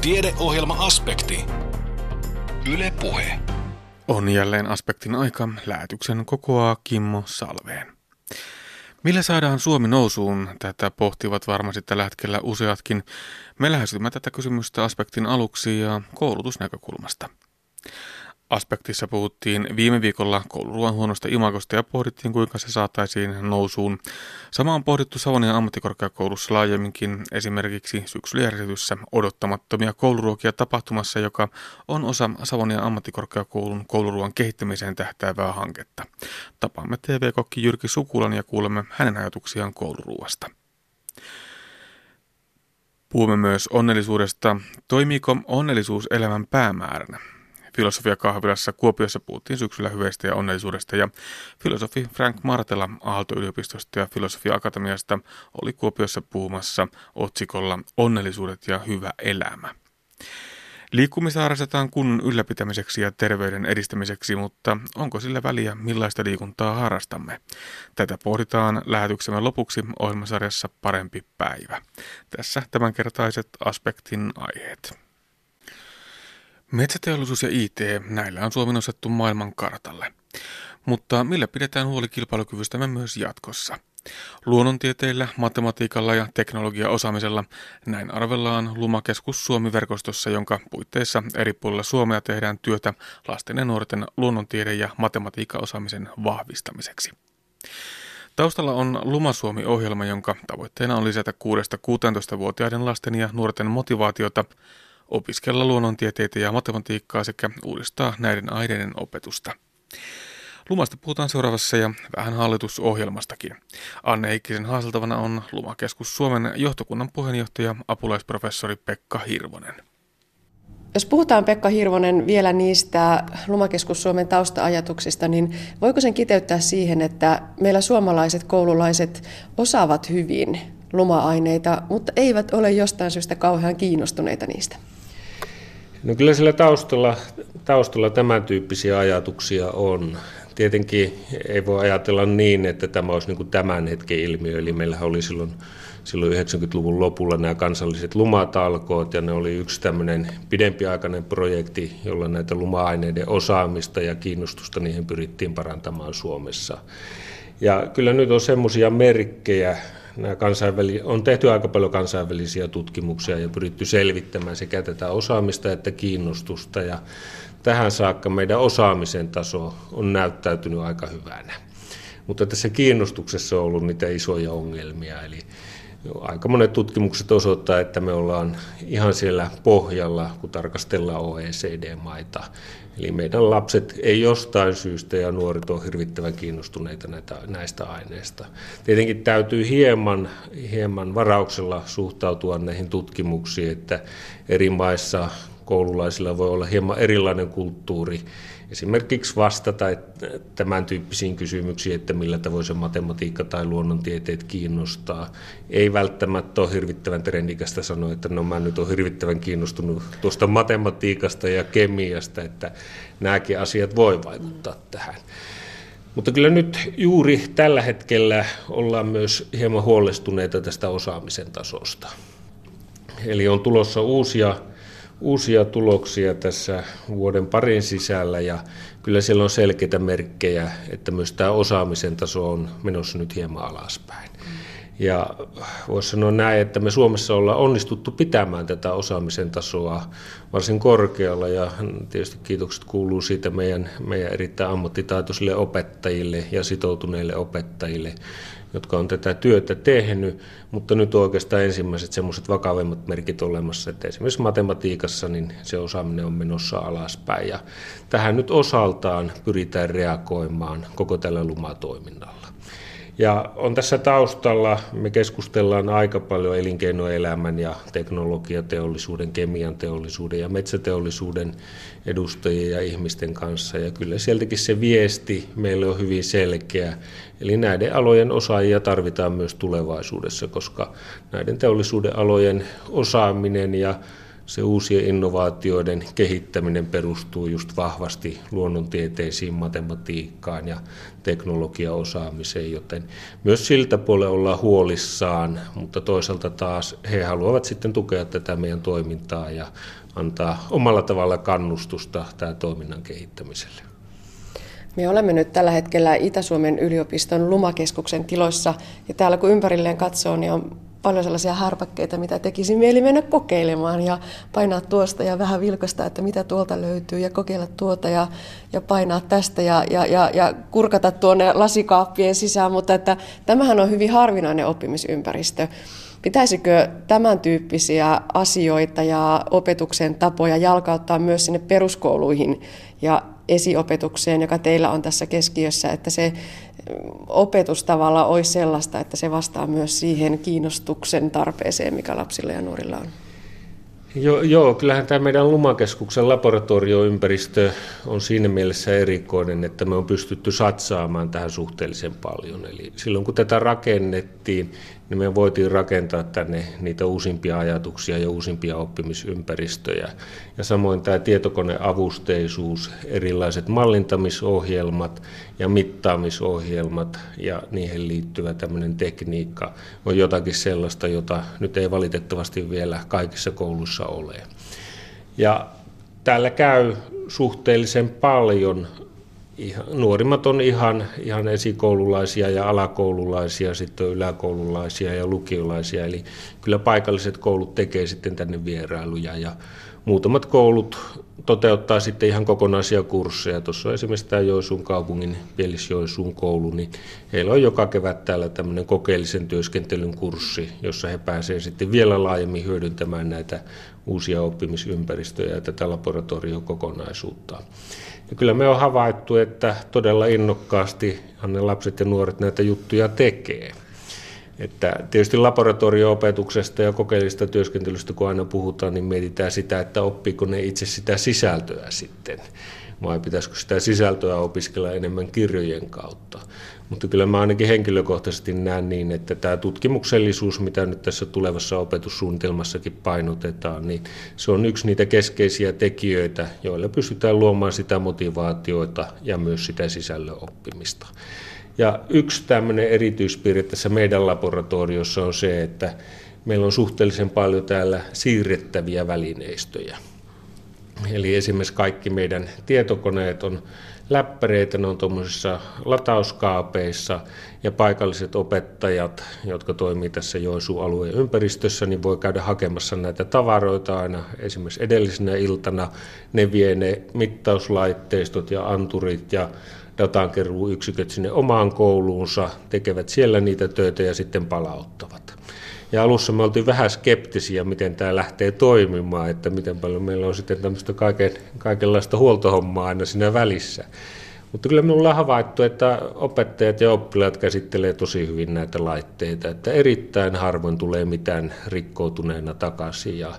Tiedeohjelma-aspekti. Yle Puhe. On jälleen aspektin aika. Lähetyksen kokoaa Kimmo Salveen. Millä saadaan Suomi nousuun? Tätä pohtivat varmasti tällä hetkellä useatkin. Me lähestymme tätä kysymystä aspektin aluksi ja koulutusnäkökulmasta. Aspektissa puhuttiin viime viikolla kouluruoan huonosta imagosta ja pohdittiin, kuinka se saataisiin nousuun. Sama on pohdittu Savonian ammattikorkeakoulussa laajemminkin, esimerkiksi syksyllä järjestetyssä odottamattomia kouluruokia tapahtumassa, joka on osa Savonian ammattikorkeakoulun kouluruoan kehittämiseen tähtäävää hanketta. Tapaamme TV-kokki Jyrki Sukulan ja kuulemme hänen ajatuksiaan kouluruuasta. Puhumme myös onnellisuudesta. Toimiiko onnellisuus elämän päämääränä? Filosofiakahvilassa Kuopiossa puhuttiin syksyllä hyveistä ja onnellisuudesta ja filosofi Frank Martela Aalto-yliopistosta ja Filosofia-akatemiasta oli Kuopiossa puhumassa otsikolla Onnellisuudet ja hyvä elämä. Liikkumista harrastetaan kunnon ylläpitämiseksi ja terveyden edistämiseksi, mutta onko sillä väliä, millaista liikuntaa harrastamme? Tätä pohditaan lähetyksemme lopuksi ohjelmasarjassa Parempi päivä. Tässä tämänkertaiset aspektin aiheet. Metsäteollisuus ja IT, näillä on Suomi nostettu maailman kartalle. Mutta millä pidetään huoli kilpailukyvystämme myös jatkossa? Luonnontieteillä, matematiikalla ja teknologiaosaamisella näin arvellaan Lumakeskus Suomi-verkostossa, jonka puitteissa eri puolilla Suomea tehdään työtä lasten ja nuorten luonnontiede- ja matematiikkaosaamisen vahvistamiseksi. Taustalla on Lumasuomi-ohjelma, jonka tavoitteena on lisätä 6-16-vuotiaiden lasten ja nuorten motivaatiota opiskella luonnontieteitä ja matematiikkaa sekä uudistaa näiden aineiden opetusta. Lumasta puhutaan seuraavassa ja vähän hallitusohjelmastakin. Anne Heikkisen haaseltavana on Lumakeskus Suomen johtokunnan puheenjohtaja apulaisprofessori Pekka Hirvonen. Jos puhutaan Pekka Hirvonen vielä niistä Lumakeskus Suomen tausta-ajatuksista, niin voiko sen kiteyttää siihen, että meillä suomalaiset koululaiset osaavat hyvin luma-aineita, mutta eivät ole jostain syystä kauhean kiinnostuneita niistä? No kyllä sillä taustalla, taustalla tämän tyyppisiä ajatuksia on. Tietenkin ei voi ajatella niin, että tämä olisi niin tämän hetken ilmiö. Eli meillähän oli silloin, silloin 90-luvun lopulla nämä kansalliset lumatalkoot, ja ne oli yksi tämmöinen pidempiaikainen projekti, jolla näitä luma-aineiden osaamista ja kiinnostusta niihin pyrittiin parantamaan Suomessa. Ja kyllä nyt on semmoisia merkkejä, nämä kansainväli- on tehty aika paljon kansainvälisiä tutkimuksia ja pyritty selvittämään sekä tätä osaamista että kiinnostusta. Ja tähän saakka meidän osaamisen taso on näyttäytynyt aika hyvänä. Mutta tässä kiinnostuksessa on ollut niitä isoja ongelmia. Eli aika monet tutkimukset osoittaa, että me ollaan ihan siellä pohjalla, kun tarkastellaan OECD-maita. Eli meidän lapset ei jostain syystä ja nuoret ole hirvittävän kiinnostuneita näitä, näistä aineista. Tietenkin täytyy hieman, hieman varauksella suhtautua näihin tutkimuksiin, että eri maissa koululaisilla voi olla hieman erilainen kulttuuri esimerkiksi vastata tämän tyyppisiin kysymyksiin, että millä tavoin se matematiikka tai luonnontieteet kiinnostaa. Ei välttämättä ole hirvittävän trendikästä sanoa, että no mä nyt olen hirvittävän kiinnostunut tuosta matematiikasta ja kemiasta, että nämäkin asiat voi vaikuttaa tähän. Mutta kyllä nyt juuri tällä hetkellä ollaan myös hieman huolestuneita tästä osaamisen tasosta. Eli on tulossa uusia uusia tuloksia tässä vuoden parin sisällä ja kyllä siellä on selkeitä merkkejä, että myös tämä osaamisen taso on menossa nyt hieman alaspäin. Ja voisi sanoa näin, että me Suomessa ollaan onnistuttu pitämään tätä osaamisen tasoa varsin korkealla ja tietysti kiitokset kuuluu siitä meidän, meidän erittäin ammattitaitoisille opettajille ja sitoutuneille opettajille, jotka on tätä työtä tehnyt, mutta nyt on oikeastaan ensimmäiset semmoiset vakavimmat merkit olemassa, että esimerkiksi matematiikassa niin se osaaminen on menossa alaspäin ja tähän nyt osaltaan pyritään reagoimaan koko tällä lumatoiminnalla. Ja on tässä taustalla, me keskustellaan aika paljon elinkeinoelämän ja teknologiateollisuuden, kemian teollisuuden ja metsäteollisuuden edustajien ja ihmisten kanssa. Ja kyllä sieltäkin se viesti meille on hyvin selkeä. Eli näiden alojen osaajia tarvitaan myös tulevaisuudessa, koska näiden teollisuuden alojen osaaminen ja se uusien innovaatioiden kehittäminen perustuu just vahvasti luonnontieteisiin, matematiikkaan ja teknologiaosaamiseen, joten myös siltä puolella ollaan huolissaan, mutta toisaalta taas he haluavat sitten tukea tätä meidän toimintaa ja antaa omalla tavalla kannustusta tämä toiminnan kehittämiselle. Me olemme nyt tällä hetkellä Itä-Suomen yliopiston Lumakeskuksen tiloissa ja täällä kun ympärilleen katsoo, niin on paljon sellaisia härpäkkeitä, mitä tekisi mieli mennä kokeilemaan ja painaa tuosta ja vähän vilkasta, että mitä tuolta löytyy ja kokeilla tuota ja, ja painaa tästä ja, ja, ja, ja kurkata tuonne lasikaappien sisään, mutta että tämähän on hyvin harvinainen oppimisympäristö. Pitäisikö tämän tyyppisiä asioita ja opetuksen tapoja jalkauttaa myös sinne peruskouluihin ja esiopetukseen, joka teillä on tässä keskiössä, että se opetus tavalla olisi sellaista, että se vastaa myös siihen kiinnostuksen tarpeeseen, mikä lapsilla ja nuorilla on? Joo, joo, kyllähän tämä meidän Lumakeskuksen laboratorioympäristö on siinä mielessä erikoinen, että me on pystytty satsaamaan tähän suhteellisen paljon. Eli silloin kun tätä rakennettiin, niin me voitiin rakentaa tänne niitä uusimpia ajatuksia ja uusimpia oppimisympäristöjä. Ja samoin tämä tietokoneavusteisuus, erilaiset mallintamisohjelmat ja mittaamisohjelmat ja niihin liittyvä tämmöinen tekniikka on jotakin sellaista, jota nyt ei valitettavasti vielä kaikissa kouluissa ole. Ja täällä käy suhteellisen paljon ihan, nuorimmat on ihan, ihan esikoululaisia ja alakoululaisia, sitten on yläkoululaisia ja lukiolaisia, eli kyllä paikalliset koulut tekee sitten tänne vierailuja ja muutamat koulut toteuttaa sitten ihan kokonaisia kursseja. Tuossa on esimerkiksi tämä Joisuun kaupungin Pielisjoisuun koulu, niin heillä on joka kevät täällä tämmöinen kokeellisen työskentelyn kurssi, jossa he pääsevät sitten vielä laajemmin hyödyntämään näitä uusia oppimisympäristöjä ja tätä laboratoriokokonaisuutta. Ja kyllä me on havaittu, että todella innokkaasti ne lapset ja nuoret näitä juttuja tekee. Että tietysti laboratorio-opetuksesta ja kokeellisesta työskentelystä, kun aina puhutaan, niin mietitään sitä, että oppiiko ne itse sitä sisältöä sitten, vai pitäisikö sitä sisältöä opiskella enemmän kirjojen kautta. Mutta kyllä mä ainakin henkilökohtaisesti näen niin, että tämä tutkimuksellisuus, mitä nyt tässä tulevassa opetussuunnitelmassakin painotetaan, niin se on yksi niitä keskeisiä tekijöitä, joilla pystytään luomaan sitä motivaatioita ja myös sitä sisällön oppimista. Ja yksi tämmöinen erityispiirre tässä meidän laboratoriossa on se, että meillä on suhteellisen paljon täällä siirrettäviä välineistöjä. Eli esimerkiksi kaikki meidän tietokoneet on läppäreitä, ne on tuommoisissa latauskaapeissa ja paikalliset opettajat, jotka toimii tässä Joensuun alueen ympäristössä, niin voi käydä hakemassa näitä tavaroita aina esimerkiksi edellisenä iltana. Ne vie ne mittauslaitteistot ja anturit ja datankeruuyksiköt sinne omaan kouluunsa, tekevät siellä niitä töitä ja sitten palauttavat. Ja alussa me oltiin vähän skeptisiä, miten tämä lähtee toimimaan, että miten paljon meillä on sitten tämmöistä kaiken, kaikenlaista huoltohommaa aina siinä välissä. Mutta kyllä me ollaan havaittu, että opettajat ja oppilaat käsittelee tosi hyvin näitä laitteita, että erittäin harvoin tulee mitään rikkoutuneena takaisin ja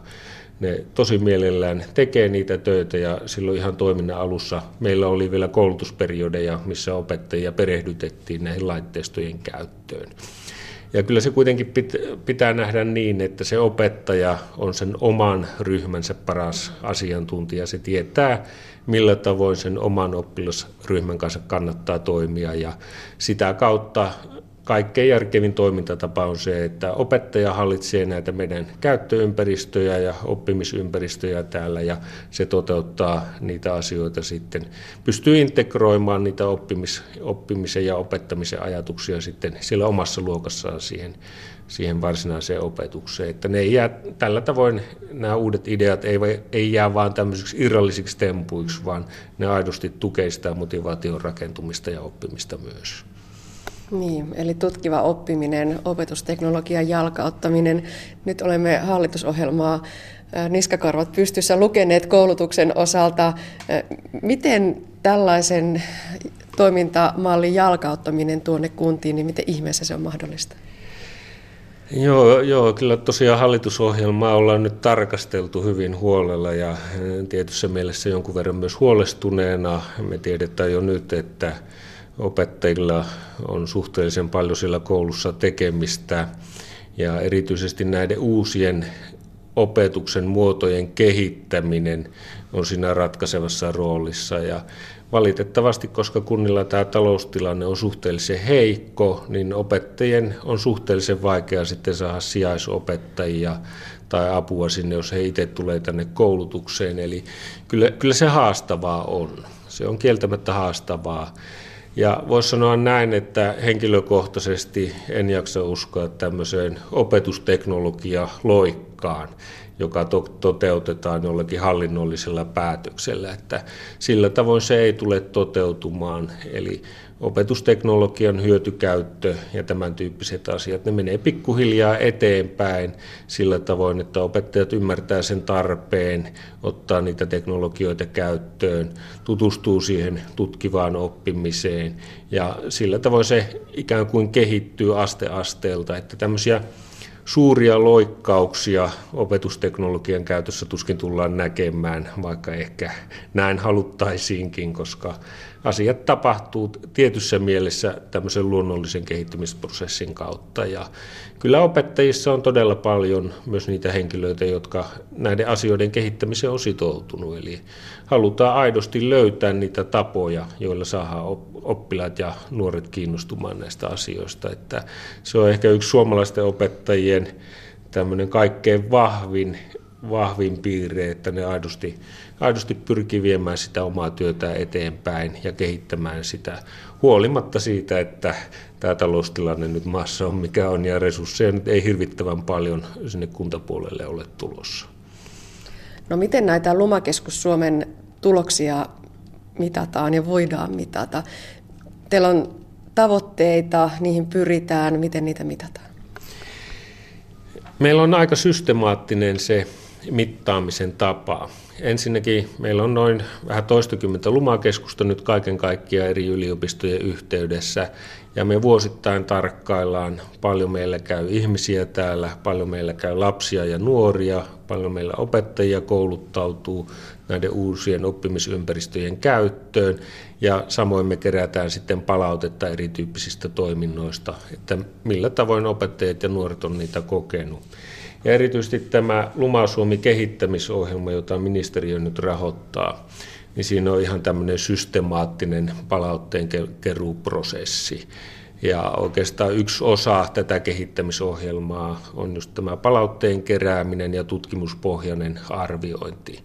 ne tosi mielellään tekee niitä töitä ja silloin ihan toiminnan alussa meillä oli vielä koulutusperiodeja, missä opettajia perehdytettiin näihin laitteistojen käyttöön. Ja kyllä se kuitenkin pitää nähdä niin, että se opettaja on sen oman ryhmänsä paras asiantuntija. Se tietää, millä tavoin sen oman oppilasryhmän kanssa kannattaa toimia ja sitä kautta kaikkein järkevin toimintatapa on se, että opettaja hallitsee näitä meidän käyttöympäristöjä ja oppimisympäristöjä täällä ja se toteuttaa niitä asioita sitten, pystyy integroimaan niitä oppimis, oppimisen ja opettamisen ajatuksia sitten siellä omassa luokassaan siihen, siihen varsinaiseen opetukseen. Että ne ei jää, tällä tavoin nämä uudet ideat ei, ei jää vain tämmöisiksi irrallisiksi tempuiksi, vaan ne aidosti tukee sitä motivaation rakentumista ja oppimista myös. Niin, eli tutkiva oppiminen, opetusteknologian jalkauttaminen. Nyt olemme hallitusohjelmaa niskakarvat pystyssä lukeneet koulutuksen osalta. Miten tällaisen toimintamallin jalkauttaminen tuonne kuntiin, niin miten ihmeessä se on mahdollista? Joo, joo, kyllä tosiaan hallitusohjelmaa ollaan nyt tarkasteltu hyvin huolella ja tietyssä mielessä jonkun verran myös huolestuneena. Me tiedetään jo nyt, että opettajilla on suhteellisen paljon siellä koulussa tekemistä ja erityisesti näiden uusien opetuksen muotojen kehittäminen on siinä ratkaisevassa roolissa. Ja valitettavasti, koska kunnilla tämä taloustilanne on suhteellisen heikko, niin opettajien on suhteellisen vaikea sitten saada sijaisopettajia tai apua sinne, jos he itse tulee tänne koulutukseen. Eli kyllä, kyllä se haastavaa on. Se on kieltämättä haastavaa. Ja voisi sanoa näin, että henkilökohtaisesti en jaksa uskoa tämmöiseen opetusteknologia loikkaan, joka to- toteutetaan jollakin hallinnollisella päätöksellä, että sillä tavoin se ei tule toteutumaan. Eli opetusteknologian hyötykäyttö ja tämän tyyppiset asiat, ne menee pikkuhiljaa eteenpäin sillä tavoin, että opettajat ymmärtää sen tarpeen, ottaa niitä teknologioita käyttöön, tutustuu siihen tutkivaan oppimiseen ja sillä tavoin se ikään kuin kehittyy aste asteelta, että tämmöisiä suuria loikkauksia opetusteknologian käytössä tuskin tullaan näkemään, vaikka ehkä näin haluttaisiinkin, koska asiat tapahtuu tietyssä mielessä tämmöisen luonnollisen kehittymisprosessin kautta. Ja kyllä opettajissa on todella paljon myös niitä henkilöitä, jotka näiden asioiden kehittämiseen on sitoutunut. Eli halutaan aidosti löytää niitä tapoja, joilla saadaan oppilaat ja nuoret kiinnostumaan näistä asioista. Että se on ehkä yksi suomalaisten opettajien tämmöinen kaikkein vahvin, vahvin piirre, että ne aidosti, aidosti pyrkii viemään sitä omaa työtä eteenpäin ja kehittämään sitä huolimatta siitä, että tämä taloustilanne nyt maassa on mikä on ja resursseja nyt ei hirvittävän paljon sinne kuntapuolelle ole tulossa. No miten näitä Lumakeskus Suomen tuloksia mitataan ja voidaan mitata? Teillä on tavoitteita, niihin pyritään, miten niitä mitataan? Meillä on aika systemaattinen se mittaamisen tapa. Ensinnäkin meillä on noin vähän toistakymmentä lumakeskusta nyt kaiken kaikkiaan eri yliopistojen yhteydessä ja me vuosittain tarkkaillaan, paljon meillä käy ihmisiä täällä, paljon meillä käy lapsia ja nuoria, paljon meillä opettajia kouluttautuu näiden uusien oppimisympäristöjen käyttöön ja samoin me kerätään sitten palautetta erityyppisistä toiminnoista, että millä tavoin opettajat ja nuoret on niitä kokenut. Ja erityisesti tämä Lumasuomi kehittämisohjelma, jota ministeriö nyt rahoittaa, niin siinä on ihan tämmöinen systemaattinen palautteen keruuprosessi. Ja oikeastaan yksi osa tätä kehittämisohjelmaa on just tämä palautteen kerääminen ja tutkimuspohjainen arviointi.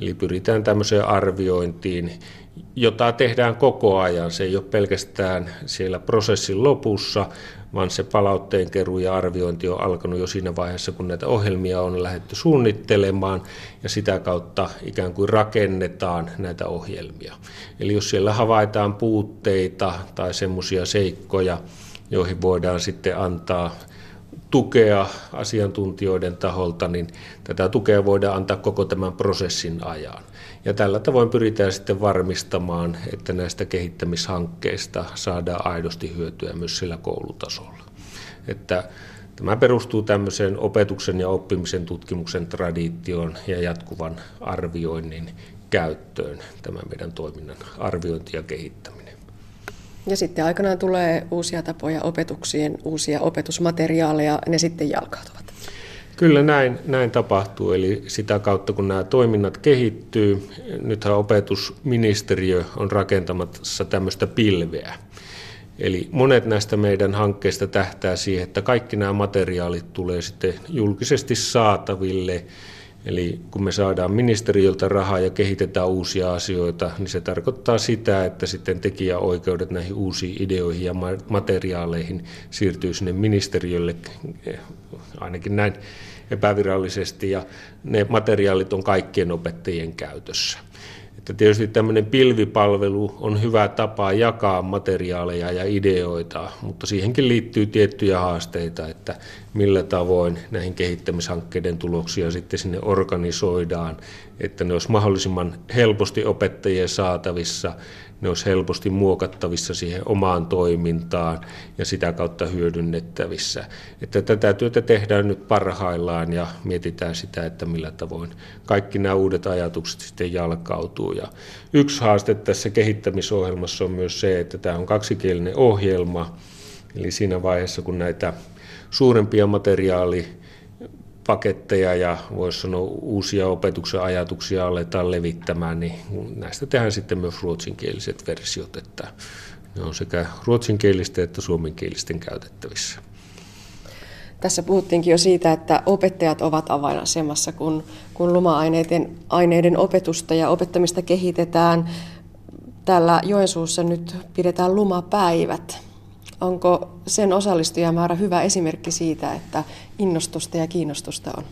Eli pyritään tämmöiseen arviointiin, jota tehdään koko ajan. Se ei ole pelkästään siellä prosessin lopussa, vaan se palautteen keruu ja arviointi on alkanut jo siinä vaiheessa, kun näitä ohjelmia on lähdetty suunnittelemaan ja sitä kautta ikään kuin rakennetaan näitä ohjelmia. Eli jos siellä havaitaan puutteita tai semmoisia seikkoja, joihin voidaan sitten antaa tukea asiantuntijoiden taholta, niin tätä tukea voidaan antaa koko tämän prosessin ajan. Ja tällä tavoin pyritään sitten varmistamaan, että näistä kehittämishankkeista saadaan aidosti hyötyä myös sillä koulutasolla. Että Tämä perustuu tämmöiseen opetuksen ja oppimisen tutkimuksen traditioon ja jatkuvan arvioinnin käyttöön, tämä meidän toiminnan arviointi ja kehittäminen. Ja sitten aikanaan tulee uusia tapoja opetuksien, uusia opetusmateriaaleja, ne sitten jalkautuvat. Kyllä näin, näin tapahtuu, eli sitä kautta kun nämä toiminnat kehittyy, nythän opetusministeriö on rakentamassa tämmöistä pilveä. Eli monet näistä meidän hankkeista tähtää siihen, että kaikki nämä materiaalit tulee sitten julkisesti saataville Eli kun me saadaan ministeriöltä rahaa ja kehitetään uusia asioita, niin se tarkoittaa sitä, että sitten tekijäoikeudet näihin uusiin ideoihin ja materiaaleihin siirtyy sinne ministeriölle, ainakin näin epävirallisesti, ja ne materiaalit on kaikkien opettajien käytössä. Että tietysti tämmöinen pilvipalvelu on hyvä tapa jakaa materiaaleja ja ideoita, mutta siihenkin liittyy tiettyjä haasteita, että millä tavoin näihin kehittämishankkeiden tuloksia sitten sinne organisoidaan, että ne olisi mahdollisimman helposti opettajien saatavissa, ne olisi helposti muokattavissa siihen omaan toimintaan ja sitä kautta hyödynnettävissä. Että tätä työtä tehdään nyt parhaillaan ja mietitään sitä, että millä tavoin kaikki nämä uudet ajatukset sitten jalkautuu. Ja yksi haaste tässä kehittämisohjelmassa on myös se, että tämä on kaksikielinen ohjelma, eli siinä vaiheessa kun näitä suurempia materiaali paketteja ja voisi sanoa uusia opetuksen ajatuksia aletaan levittämään, niin näistä tehdään sitten myös ruotsinkieliset versiot, että ne on sekä ruotsinkielisten että suomenkielisten käytettävissä. Tässä puhuttiinkin jo siitä, että opettajat ovat avainasemassa, kun, kun luma-aineiden aineiden opetusta ja opettamista kehitetään. Täällä Joensuussa nyt pidetään lumapäivät. Onko sen osallistujamäärä hyvä esimerkki siitä, että innostusta ja kiinnostusta on?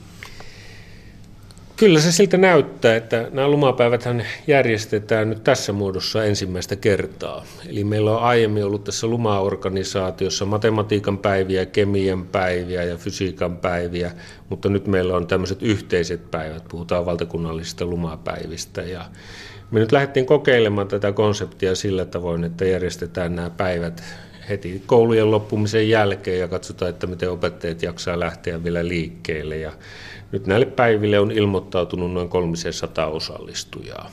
Kyllä se siltä näyttää, että nämä lumapäiväthän järjestetään nyt tässä muodossa ensimmäistä kertaa. Eli meillä on aiemmin ollut tässä lumaorganisaatiossa matematiikan päiviä, kemian päiviä ja fysiikan päiviä, mutta nyt meillä on tämmöiset yhteiset päivät, puhutaan valtakunnallisista lumapäivistä. Ja me nyt lähdettiin kokeilemaan tätä konseptia sillä tavoin, että järjestetään nämä päivät heti koulujen loppumisen jälkeen ja katsotaan, että miten opettajat jaksaa lähteä vielä liikkeelle. Ja nyt näille päiville on ilmoittautunut noin 300 osallistujaa.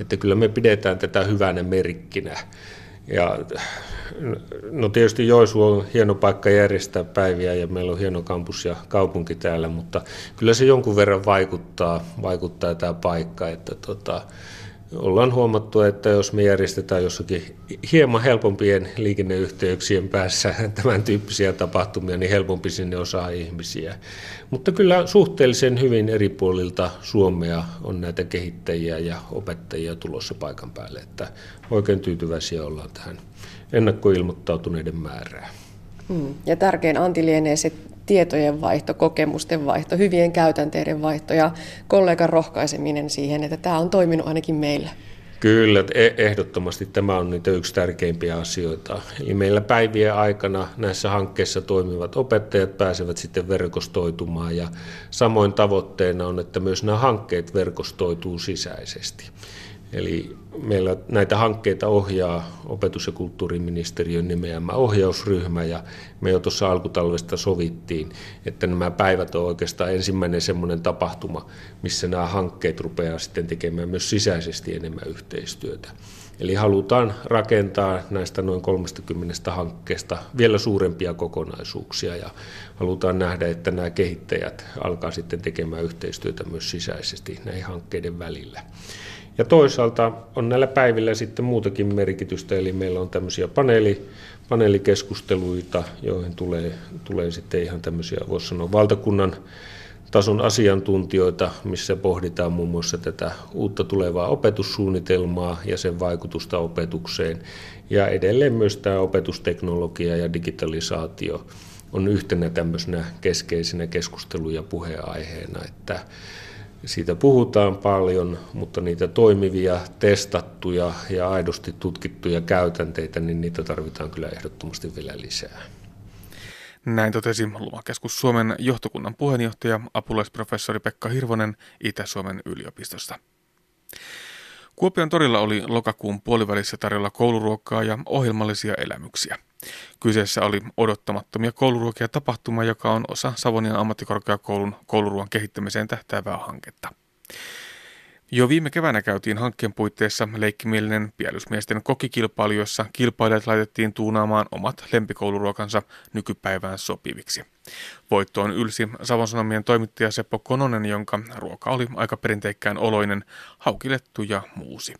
Että kyllä me pidetään tätä hyvänä merkkinä. Ja, no tietysti Joisu on hieno paikka järjestää päiviä ja meillä on hieno kampus ja kaupunki täällä, mutta kyllä se jonkun verran vaikuttaa, vaikuttaa tämä paikka, että tota, ollaan huomattu, että jos me järjestetään jossakin hieman helpompien liikenneyhteyksien päässä tämän tyyppisiä tapahtumia, niin helpompi sinne osaa ihmisiä. Mutta kyllä suhteellisen hyvin eri puolilta Suomea on näitä kehittäjiä ja opettajia tulossa paikan päälle, että oikein tyytyväisiä ollaan tähän ennakkoilmoittautuneiden määrään. Hmm. Ja tärkein anti lienee se tietojen vaihto, kokemusten vaihto, hyvien käytänteiden vaihto ja kollegan rohkaiseminen siihen, että tämä on toiminut ainakin meillä. Kyllä, e- ehdottomasti tämä on niitä yksi tärkeimpiä asioita. Eli meillä päivien aikana näissä hankkeissa toimivat opettajat pääsevät sitten verkostoitumaan ja samoin tavoitteena on, että myös nämä hankkeet verkostoituu sisäisesti. Eli meillä näitä hankkeita ohjaa opetus- ja kulttuuriministeriön nimeämä ohjausryhmä ja me jo tuossa alkutalvesta sovittiin, että nämä päivät on oikeastaan ensimmäinen semmoinen tapahtuma, missä nämä hankkeet rupeaa sitten tekemään myös sisäisesti enemmän yhteistyötä. Eli halutaan rakentaa näistä noin 30 hankkeesta vielä suurempia kokonaisuuksia ja halutaan nähdä, että nämä kehittäjät alkaa sitten tekemään yhteistyötä myös sisäisesti näihin hankkeiden välillä. Ja toisaalta on näillä päivillä sitten muutakin merkitystä, eli meillä on tämmöisiä paneeli, paneelikeskusteluita, joihin tulee, tulee sitten ihan tämmöisiä, voisi sanoa, valtakunnan tason asiantuntijoita, missä pohditaan muun muassa tätä uutta tulevaa opetussuunnitelmaa ja sen vaikutusta opetukseen. Ja edelleen myös tämä opetusteknologia ja digitalisaatio on yhtenä tämmöisenä keskeisenä keskustelu- ja puheenaiheena, että siitä puhutaan paljon, mutta niitä toimivia, testattuja ja aidosti tutkittuja käytänteitä, niin niitä tarvitaan kyllä ehdottomasti vielä lisää. Näin totesi Lumakeskus Suomen johtokunnan puheenjohtaja, apulaisprofessori Pekka Hirvonen Itä-Suomen yliopistosta. Kuopion torilla oli lokakuun puolivälissä tarjolla kouluruokaa ja ohjelmallisia elämyksiä. Kyseessä oli odottamattomia kouluruokia tapahtuma, joka on osa Savonian ammattikorkeakoulun kouluruoan kehittämiseen tähtäävää hanketta. Jo viime keväänä käytiin hankkeen puitteissa leikkimielinen pielysmiesten kokikilpailu, jossa kilpailijat laitettiin tuunaamaan omat lempikouluruokansa nykypäivään sopiviksi. Voittoon ylsi Savon Sanomien toimittaja Seppo Kononen, jonka ruoka oli aika perinteikkään oloinen, haukilettu ja muusi.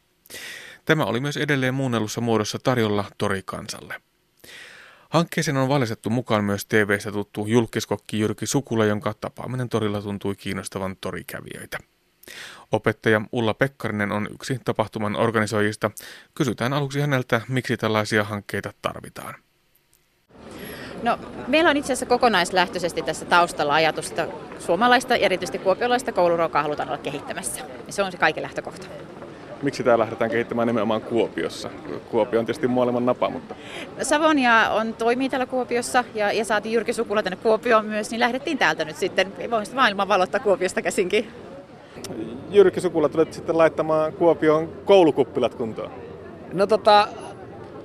Tämä oli myös edelleen muunnellussa muodossa tarjolla torikansalle. Hankkeeseen on valistettu mukaan myös TV-stä tuttu julkiskokki Jyrki Sukula, jonka tapaaminen torilla tuntui kiinnostavan torikävijöitä. Opettaja Ulla Pekkarinen on yksi tapahtuman organisoijista. Kysytään aluksi häneltä, miksi tällaisia hankkeita tarvitaan. No, meillä on itse asiassa kokonaislähtöisesti tässä taustalla ajatusta suomalaista ja erityisesti kuopiolaista kouluruokaa halutaan olla kehittämässä. Ja se on se kaiken lähtökohta. Miksi tämä lähdetään kehittämään nimenomaan Kuopiossa? Kuopio on tietysti maailman napa, mutta... Savonia on, toimii täällä Kuopiossa ja, ja saatiin Jyrki Sukula tänne Kuopioon myös, niin lähdettiin täältä nyt sitten. Voisi maailman valottaa Kuopiosta käsinkin. Jyrki Sukula, tulet sitten laittamaan Kuopion koulukuppilat kuntoon. No tota,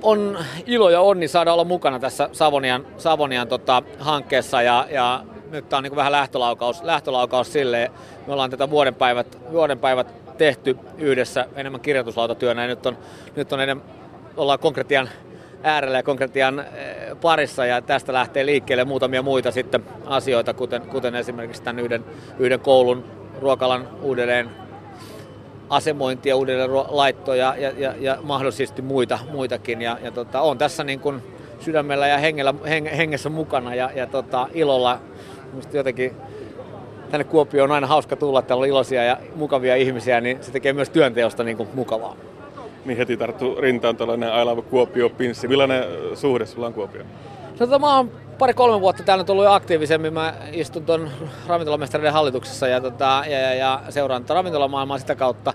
on ilo ja onni saada olla mukana tässä Savonian, Savonian tota, hankkeessa ja, ja nyt tämä on niin vähän lähtölaukaus, lähtölaukaus sille. Me ollaan tätä vuoden päivät, vuoden päivät tehty yhdessä enemmän kirjoituslautatyönä ja nyt on, nyt on enemmän, ollaan konkretian äärellä ja konkretian parissa ja tästä lähtee liikkeelle muutamia muita sitten asioita, kuten, kuten esimerkiksi tämän yhden, yhden koulun ruokalan uudelleen asemointia, uudelleen laittoja ja, ja, ja mahdollisesti muita, muitakin. Ja, ja tota, on tässä niin kuin sydämellä ja hengellä, heng, hengessä mukana ja, ja tota, ilolla. Musta jotenkin tänne Kuopioon on aina hauska tulla, täällä on iloisia ja mukavia ihmisiä, niin se tekee myös työnteosta niin kuin mukavaa. Niin heti tarttu rintaan tällainen I love Kuopio-pinssi. Millainen suhde sulla on Kuopioon? No, tota, mä oon pari-kolme vuotta täällä tullut jo aktiivisemmin. Mä istun tuon ravintolamestareiden hallituksessa ja, tota, ja, ja, ja seuraan ravintolamaailmaa sitä kautta.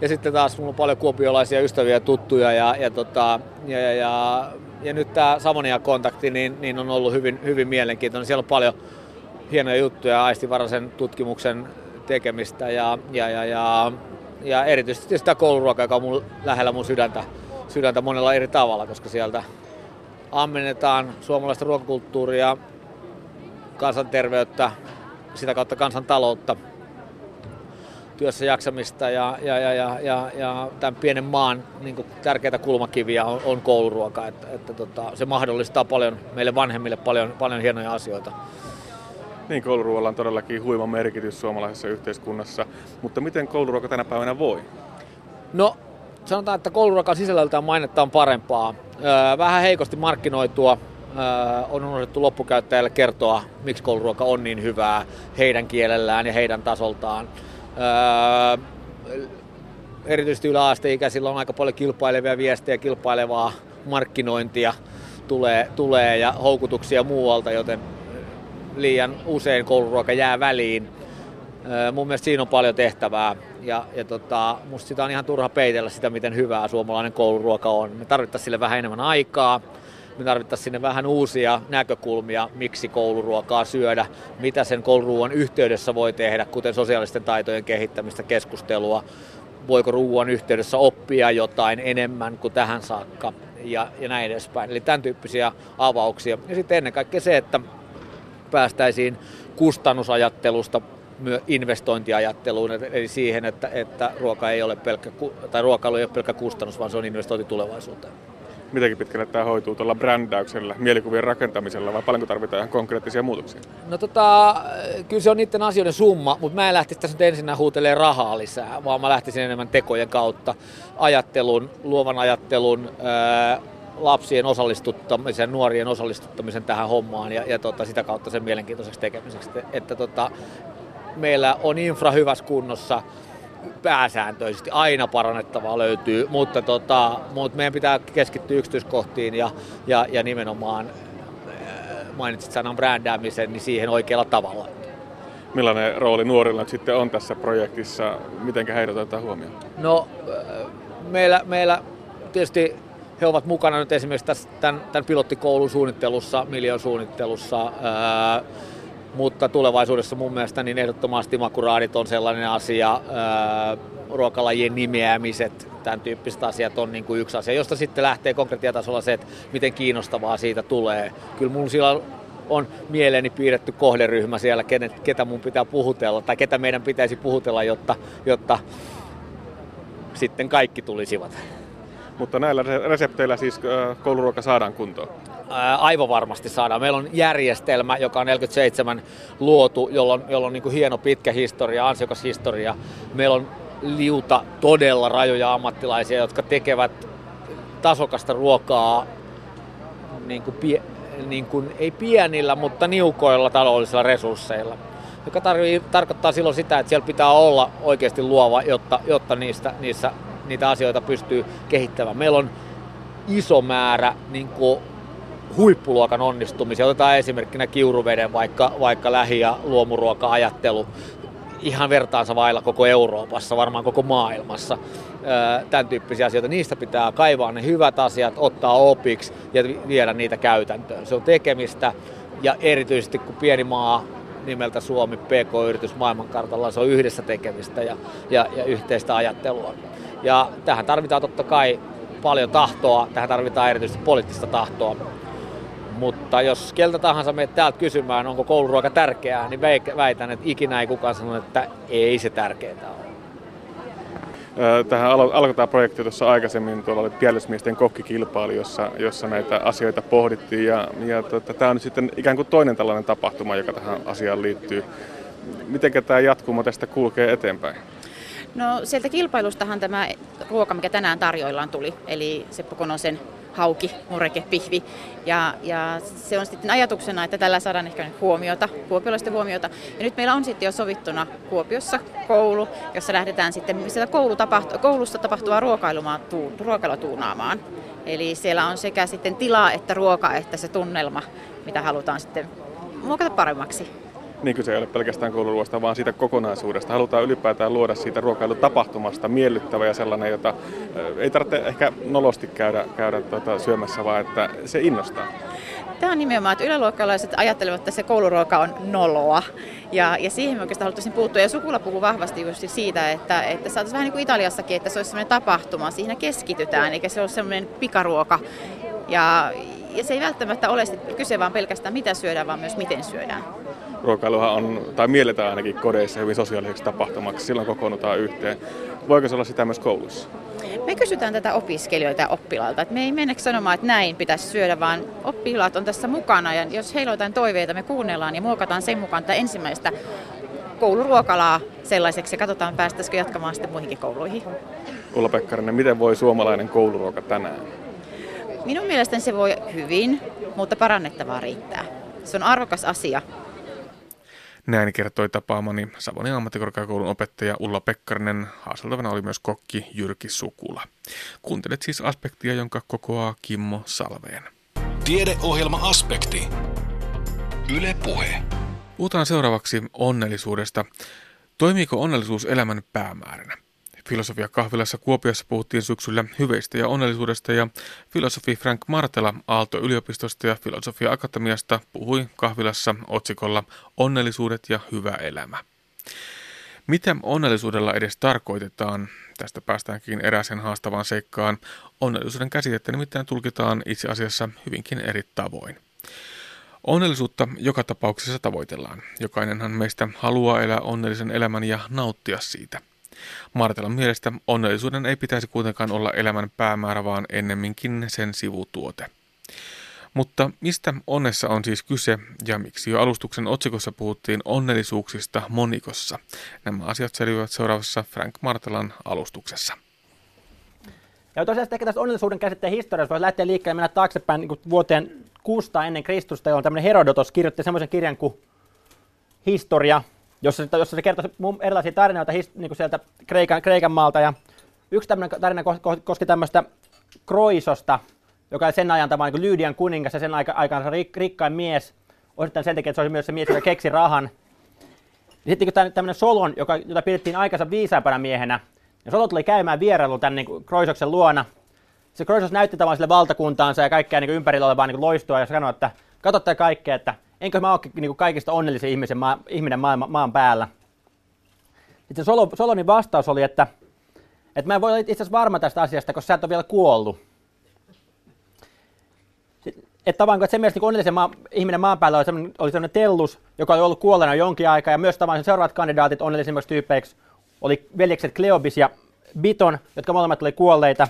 Ja sitten taas mulla on paljon kuopiolaisia ystäviä ja tuttuja ja, ja, tota, ja, ja, ja, ja nyt tämä Savonia-kontakti niin, niin on ollut hyvin, hyvin mielenkiintoinen. Siellä on paljon hienoja juttuja aistivaraisen tutkimuksen tekemistä ja, ja, ja, ja, ja erityisesti sitä kouluruokaa, joka on mun, lähellä mun sydäntä, sydäntä monella eri tavalla, koska sieltä ammennetaan suomalaista ruokakulttuuria, kansanterveyttä, sitä kautta kansantaloutta, työssä jaksamista ja, ja, ja, ja, ja, ja tämän pienen maan niin tärkeitä kulmakiviä on, on kouluruoka. Että, että tota, se mahdollistaa paljon meille vanhemmille paljon, paljon hienoja asioita. Niin, kouluruoalla on todellakin huima merkitys suomalaisessa yhteiskunnassa, mutta miten kouluruoka tänä päivänä voi? No, sanotaan, että kouluruokan sisällöltään mainetta on parempaa. Vähän heikosti markkinoitua, on unohdettu loppukäyttäjälle kertoa, miksi kouluruoka on niin hyvää heidän kielellään ja heidän tasoltaan. Erityisesti yläasteikäisillä on aika paljon kilpailevia viestejä, kilpailevaa markkinointia tulee, tulee ja houkutuksia muualta, joten liian usein kouluruoka jää väliin. Mun mielestä siinä on paljon tehtävää ja, ja tota, musta sitä on ihan turha peitellä sitä, miten hyvää suomalainen kouluruoka on. Me tarvittaisiin sille vähän enemmän aikaa, me tarvittaisiin sinne vähän uusia näkökulmia, miksi kouluruokaa syödä, mitä sen kouluruuan yhteydessä voi tehdä, kuten sosiaalisten taitojen kehittämistä, keskustelua, voiko ruuan yhteydessä oppia jotain enemmän kuin tähän saakka ja, ja näin edespäin. Eli tämän tyyppisiä avauksia. Ja sitten ennen kaikkea se, että päästäisiin kustannusajattelusta investointiajatteluun, eli siihen, että, että ruoka ei ole pelkkä, tai ruokailu ei ole pelkkä kustannus, vaan se on investointi tulevaisuuteen. Mitenkin pitkälle tämä hoituu tuolla brändäyksellä, mielikuvien rakentamisella vai paljonko tarvitaan ihan konkreettisia muutoksia? No tota, kyllä se on niiden asioiden summa, mutta mä en lähtisi tässä nyt ensin huutelemaan rahaa lisää, vaan mä lähtisin enemmän tekojen kautta, ajattelun, luovan ajattelun, ää, lapsien osallistuttamisen, nuorien osallistuttamisen tähän hommaan ja, ja tota, sitä kautta sen mielenkiintoiseksi tekemiseksi. Että, että tota, meillä on infra hyvässä kunnossa, pääsääntöisesti aina parannettavaa löytyy, mutta, tota, mutta meidän pitää keskittyä yksityiskohtiin ja, ja, ja nimenomaan äh, mainitsit sanan brändäämisen, niin siihen oikealla tavalla. Millainen rooli nuorilla nyt sitten on tässä projektissa? Miten heidät otetaan huomioon? No, äh, meillä, meillä tietysti he ovat mukana nyt esimerkiksi tässä, tämän, tämän pilottikoulun suunnittelussa, miljoon suunnittelussa, ää, mutta tulevaisuudessa mun mielestä niin ehdottomasti makuraadit on sellainen asia, ruokalajien nimeämiset, tämän tyyppiset asiat on niin kuin yksi asia, josta sitten lähtee konkretiatasolla se, että miten kiinnostavaa siitä tulee. Kyllä mun sillä on mieleeni piirretty kohderyhmä siellä, kenet, ketä mun pitää puhutella tai ketä meidän pitäisi puhutella, jotta, jotta sitten kaikki tulisivat. Mutta näillä resepteillä siis kouluruoka saadaan kuntoon? Aivan varmasti saadaan. Meillä on järjestelmä, joka on 47 luotu, jolla on, jolla on niin hieno pitkä historia, ansiokas historia. Meillä on liuta todella rajoja ammattilaisia, jotka tekevät tasokasta ruokaa niin kuin pie, niin kuin, ei pienillä, mutta niukoilla taloudellisilla resursseilla. Joka tarkoittaa silloin sitä, että siellä pitää olla oikeasti luova, jotta, jotta niistä, niissä niitä asioita pystyy kehittämään. Meillä on iso määrä niin kuin huippuluokan onnistumisia. Otetaan esimerkkinä kiuruveden vaikka, vaikka lähi- ja luomuruoka-ajattelu ihan vertaansa vailla koko Euroopassa, varmaan koko maailmassa. Tämän tyyppisiä asioita. Niistä pitää kaivaa ne hyvät asiat, ottaa opiksi ja viedä niitä käytäntöön. Se on tekemistä ja erityisesti kun pieni maa nimeltä Suomi, PK-yritys maailmankartalla, se on yhdessä tekemistä ja, ja, ja yhteistä ajattelua. Ja tähän tarvitaan totta kai paljon tahtoa, tähän tarvitaan erityisesti poliittista tahtoa. Mutta jos keltä tahansa menet täältä kysymään, onko kouluruoka tärkeää, niin väitän, että ikinä ei kukaan sano, että ei se tärkeää ole. Tähän alkoi tämä projekti tuossa aikaisemmin, tuolla oli pielesmiesten kokkikilpailu, jossa, jossa näitä asioita pohdittiin ja, ja tota, tämä on sitten ikään kuin toinen tällainen tapahtuma, joka tähän asiaan liittyy. Miten tämä jatkuma tästä kulkee eteenpäin? No sieltä kilpailustahan tämä ruoka, mikä tänään tarjoillaan tuli, eli Seppo Konosen hauki, mureke, pihvi. Ja, ja se on sitten ajatuksena, että tällä saadaan ehkä huomiota, kuopiolaisten huomiota. Ja nyt meillä on sitten jo sovittuna Kuopiossa koulu, jossa lähdetään sitten sieltä koulusta tapahtuvaa ruokailumaa, ruokailua tuunaamaan. Eli siellä on sekä sitten tilaa että ruoka että se tunnelma, mitä halutaan sitten muokata paremmaksi niin kyse ei ole pelkästään kouluruoasta, vaan siitä kokonaisuudesta. Halutaan ylipäätään luoda siitä ruokailutapahtumasta miellyttävä ja sellainen, jota ei tarvitse ehkä nolosti käydä, käydä tuota syömässä, vaan että se innostaa. Tämä on nimenomaan, että yläluokkalaiset ajattelevat, että se kouluruoka on noloa. Ja, ja siihen me oikeastaan haluttaisiin puuttua. Ja Sukula puhuu vahvasti just siitä, että, että saataisiin vähän niin kuin Italiassakin, että se olisi sellainen tapahtuma. Siinä keskitytään, eikä se ole sellainen pikaruoka. Ja, ja se ei välttämättä ole kyse vaan pelkästään mitä syödään, vaan myös miten syödään ruokailuhan on, tai mielletään ainakin kodeissa hyvin sosiaaliseksi tapahtumaksi, silloin kokoonnutaan yhteen. Voiko se olla sitä myös koulussa? Me kysytään tätä opiskelijoilta ja oppilailta, että me ei mennä sanomaan, että näin pitäisi syödä, vaan oppilaat on tässä mukana ja jos heillä on jotain toiveita, me kuunnellaan ja muokataan sen mukaan tätä ensimmäistä kouluruokalaa sellaiseksi ja katsotaan päästäisikö jatkamaan sitten muihinkin kouluihin. Ulla Pekkarinen, miten voi suomalainen kouluruoka tänään? Minun mielestäni se voi hyvin, mutta parannettavaa riittää. Se on arvokas asia näin kertoi tapaamani Savonin ammattikorkeakoulun opettaja Ulla Pekkarinen. Haaseltavana oli myös kokki Jyrki Sukula. Kuuntelet siis aspektia, jonka kokoaa Kimmo Salveen. Tiedeohjelma Aspekti. Yle Puhe. Puhutaan seuraavaksi onnellisuudesta. Toimiiko onnellisuus elämän päämääränä? Filosofia kahvilassa Kuopiossa puhuttiin syksyllä hyveistä ja onnellisuudesta ja filosofi Frank Martela Aalto-yliopistosta ja Filosofia Akatemiasta puhui kahvilassa otsikolla Onnellisuudet ja hyvä elämä. Mitä onnellisuudella edes tarkoitetaan? Tästä päästäänkin eräisen haastavaan seikkaan. Onnellisuuden käsitettä nimittäin tulkitaan itse asiassa hyvinkin eri tavoin. Onnellisuutta joka tapauksessa tavoitellaan. Jokainenhan meistä haluaa elää onnellisen elämän ja nauttia siitä – Martelan mielestä onnellisuuden ei pitäisi kuitenkaan olla elämän päämäärä, vaan ennemminkin sen sivutuote. Mutta mistä onnessa on siis kyse ja miksi jo alustuksen otsikossa puhuttiin onnellisuuksista monikossa? Nämä asiat selviävät seuraavassa Frank Martelan alustuksessa. Ja tosiaan ehkä tästä onnellisuuden käsitteen historiassa voisi lähteä liikkeelle mennä taaksepäin niin vuoteen 600 ennen Kristusta, jolloin tämmöinen Herodotos kirjoitti semmoisen kirjan kuin Historia, jossa, jossa se kertoo erilaisia tarinoita niin kuin sieltä Kreikan, Kreikan maalta. Ja yksi tämmöinen tarina koski tämmöistä Kroisosta, joka oli sen ajan tavallaan niin Lyydian kuningas ja sen aika, aikansa rik, rikkain mies. Osittain sen takia, että se oli myös se mies, joka keksi rahan. Ja sitten kun tämmöinen Solon, joka, jota pidettiin aikansa viisaampana miehenä, ja Solon tuli käymään vierailu tänne niin Kroisoksen luona. Se Kroisos näytti tavallaan sille valtakuntaansa ja kaikkea niin ympärillä olevaa niin loistua ja sanoi, että katsotte kaikkea, että enkö mä ole niin kaikista onnellisin ihmisen, maa, ihminen maailma, maan päällä. Sitten Solo, Solonin vastaus oli, että, että mä en voi olla itse asiassa varma tästä asiasta, koska sä et ole vielä kuollut. Että tavallaan, että se mielestä niin onnellisen maa, ihminen maan päällä oli sellainen, oli sellainen tellus, joka oli ollut kuolleena jonkin aikaa, ja myös tavallaan seuraavat kandidaatit onnellisimmiksi tyypeiksi oli veljekset Kleobis ja Biton, jotka molemmat oli kuolleita.